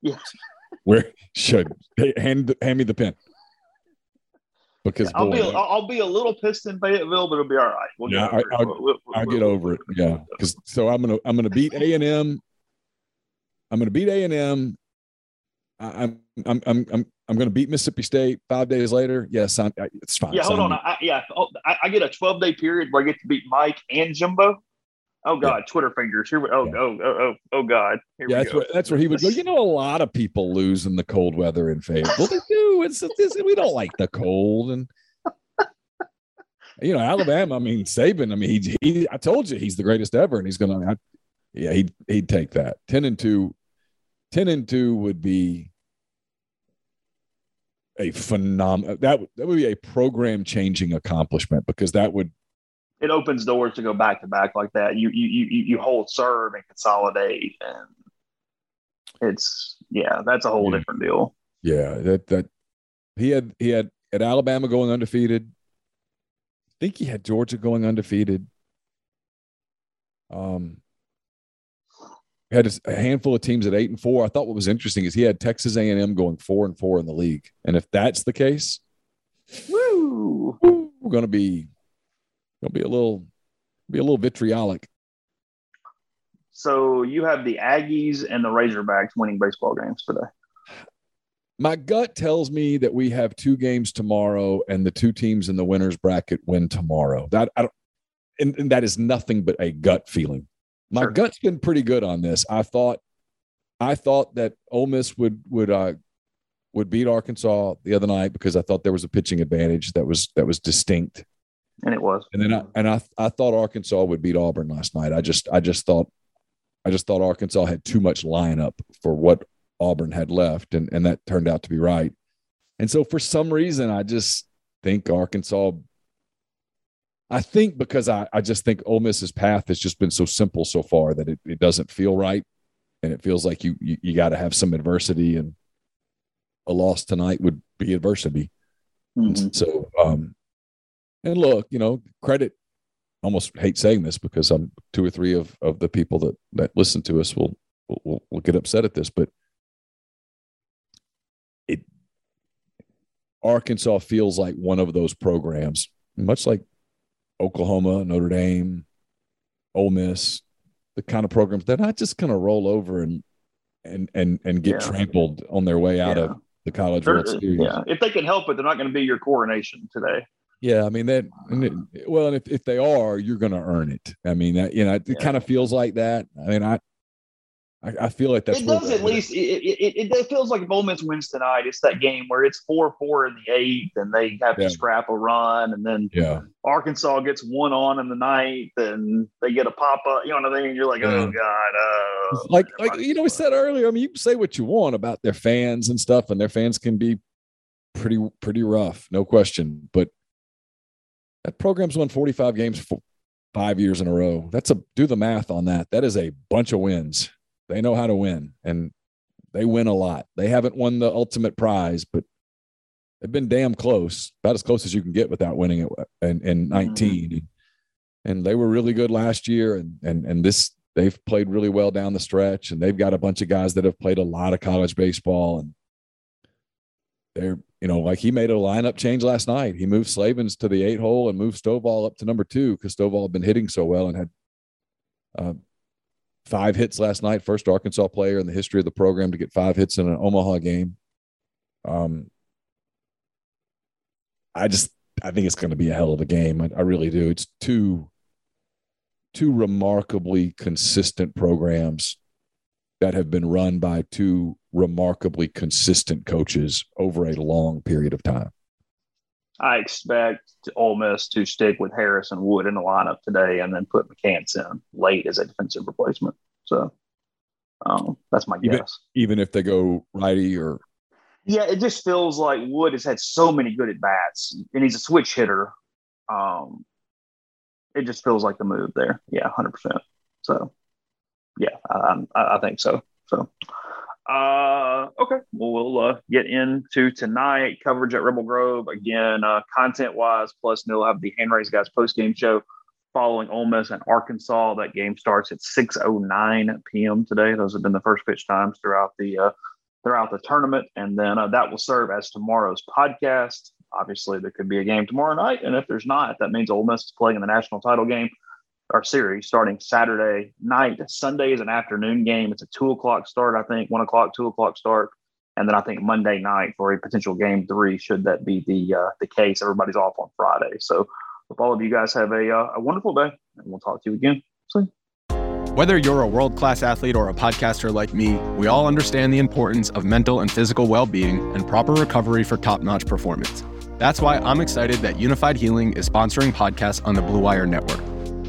Yeah. Where should hand hand me the pen? Because I'll boy, be, I'll, I'll be a little pissed in Fayetteville, but it'll be all right. We'll Yeah, get I, I'll, we'll, we'll, I'll get over it. Yeah, because so I'm gonna I'm gonna beat A and M. I'm gonna beat A and M. I'm I'm I'm I'm I'm gonna beat Mississippi State five days later. Yes, I'm, I- it's fine. Yeah, hold on. I, yeah, oh, I, I get a 12 day period where I get to beat Mike and Jumbo. Oh God, Twitter fingers. Here we. Oh, Yeah. oh, oh, oh, oh God. Here Yeah, that's go. where that's where he would go. You know, a lot of people lose in the cold weather in Fayetteville. They do. It's, it's we don't like the cold, and you know, Alabama. I mean, Saban. I mean, he, he I told you he's the greatest ever, and he's gonna. I, yeah, he'd he'd take that. Ten and two, 10 and two would be a phenomenal that that would be a program changing accomplishment because that would it opens doors to go back to back like that. You you you you hold serve and consolidate, and it's yeah, that's a whole Yeah. different deal. yeah that that he had he had at Alabama going undefeated. I think he had Georgia going undefeated. Um, had a handful of teams at eight and four. I thought what was interesting is he had Texas A and M going four and four in the league, and if that's the case, Woo! we're going to be going to be a little be a little vitriolic. So you have the Aggies and the Razorbacks winning baseball games today. My gut tells me that we have two games tomorrow, and the two teams in the winners bracket win tomorrow. That I don't, and, and that is nothing but a gut feeling. My Sure. gut's been pretty good on this. I thought, I thought that Ole Miss would would uh would beat Arkansas the other night because I thought there was a pitching advantage that was that was distinct. And it was. And then I and I I thought Arkansas would beat Auburn last night. I just I just thought I just thought Arkansas had too much lineup for what Auburn had left, and and that turned out to be right. And so for some reason, I just think Arkansas. I think because I, I just think Ole Miss's path has just been so simple so far that it, it doesn't feel right, and it feels like you you, you got to have some adversity, and a loss tonight would be adversity. Mhm. So, um, and look, you know, credit. Almost hate saying this because I'm two or three of of the people that that listen to us will will, will get upset at this, but it Arkansas feels like one of those programs, much like Oklahoma, Notre Dame, Ole Miss, the kind of programs they're not just going to roll over and and and and get Yeah. trampled on their way out Yeah. of the College They're- World Series. yeah, if they can help it, they're not going to be your coronation today. Yeah, I mean that. well, and if, if they are, you're going to earn it. I mean that. You know, it Yeah. kind of feels like that. I mean, I, I, I feel like that's it does at least. It, it, it, it feels like if Ole Miss wins tonight, it's that game where it's four four in the eighth, and they have Yeah. to scrap a run, and then Yeah, Arkansas gets one on in the ninth, and they get a pop up. You know what I mean? You're like, oh god, oh. like like you know, we said earlier. I mean, you can say what you want about their fans and stuff, and their fans can be pretty pretty rough, no question. But that program's won 45 games for five years in a row. That's a do the math on that. That is a bunch of wins. They know how to win, and they win a lot. They haven't won the ultimate prize, but they've been damn close, about as close as you can get without winning it in, in 19. And they were really good last year, and and and this they've played really well down the stretch, and they've got a bunch of guys that have played a lot of college baseball, and they're you know like he made a lineup change last night. He moved Slavens to the eight hole and moved Stovall up to number two because Stovall had been hitting so well and had uh, five hits last night. First Arkansas player in the history of the program to get five hits in an Omaha game. Um, I just I think it's going to be a hell of a game. I, I really do. It's two two remarkably consistent programs that have been run by two remarkably consistent coaches over a long period of time. I expect Ole Miss to stick with Harrison Wood in the lineup today, and then put McCants in late as a defensive replacement. So um, that's my Even- guess. Even if they go righty or Yeah, it just feels like Wood has had so many good at bats, and he's a switch hitter. Um, it just feels like the move there. Yeah, hundred percent. So, yeah, I, I, I think so. So, uh, okay, well, we'll uh, get into tonight coverage at Rebel Grove again. Uh, content wise, plus they'll have the hand raised guys post game show following Ole Miss and Arkansas. That game starts at six oh nine p.m. today. Those have been the first pitch times throughout the uh, throughout the tournament, and then uh, that will serve as tomorrow's podcast. Obviously, there could be a game tomorrow night, and if there's not, that means Ole Miss is playing in the national title game or series starting Saturday night. Sunday is an afternoon game. It's a two o'clock start, I think, one o'clock, two o'clock start, and then I think Monday night for a potential game three. Should that be the uh, the case, everybody's off on Friday. So, hope all of you guys have a uh, a wonderful day, and we'll talk to you again soon. Whether you're a world class athlete or a podcaster like me, we all understand the importance of mental and physical well being and proper recovery for top notch performance. That's why I'm excited that Unifyd Healing is sponsoring podcasts on the Blue Wire Network.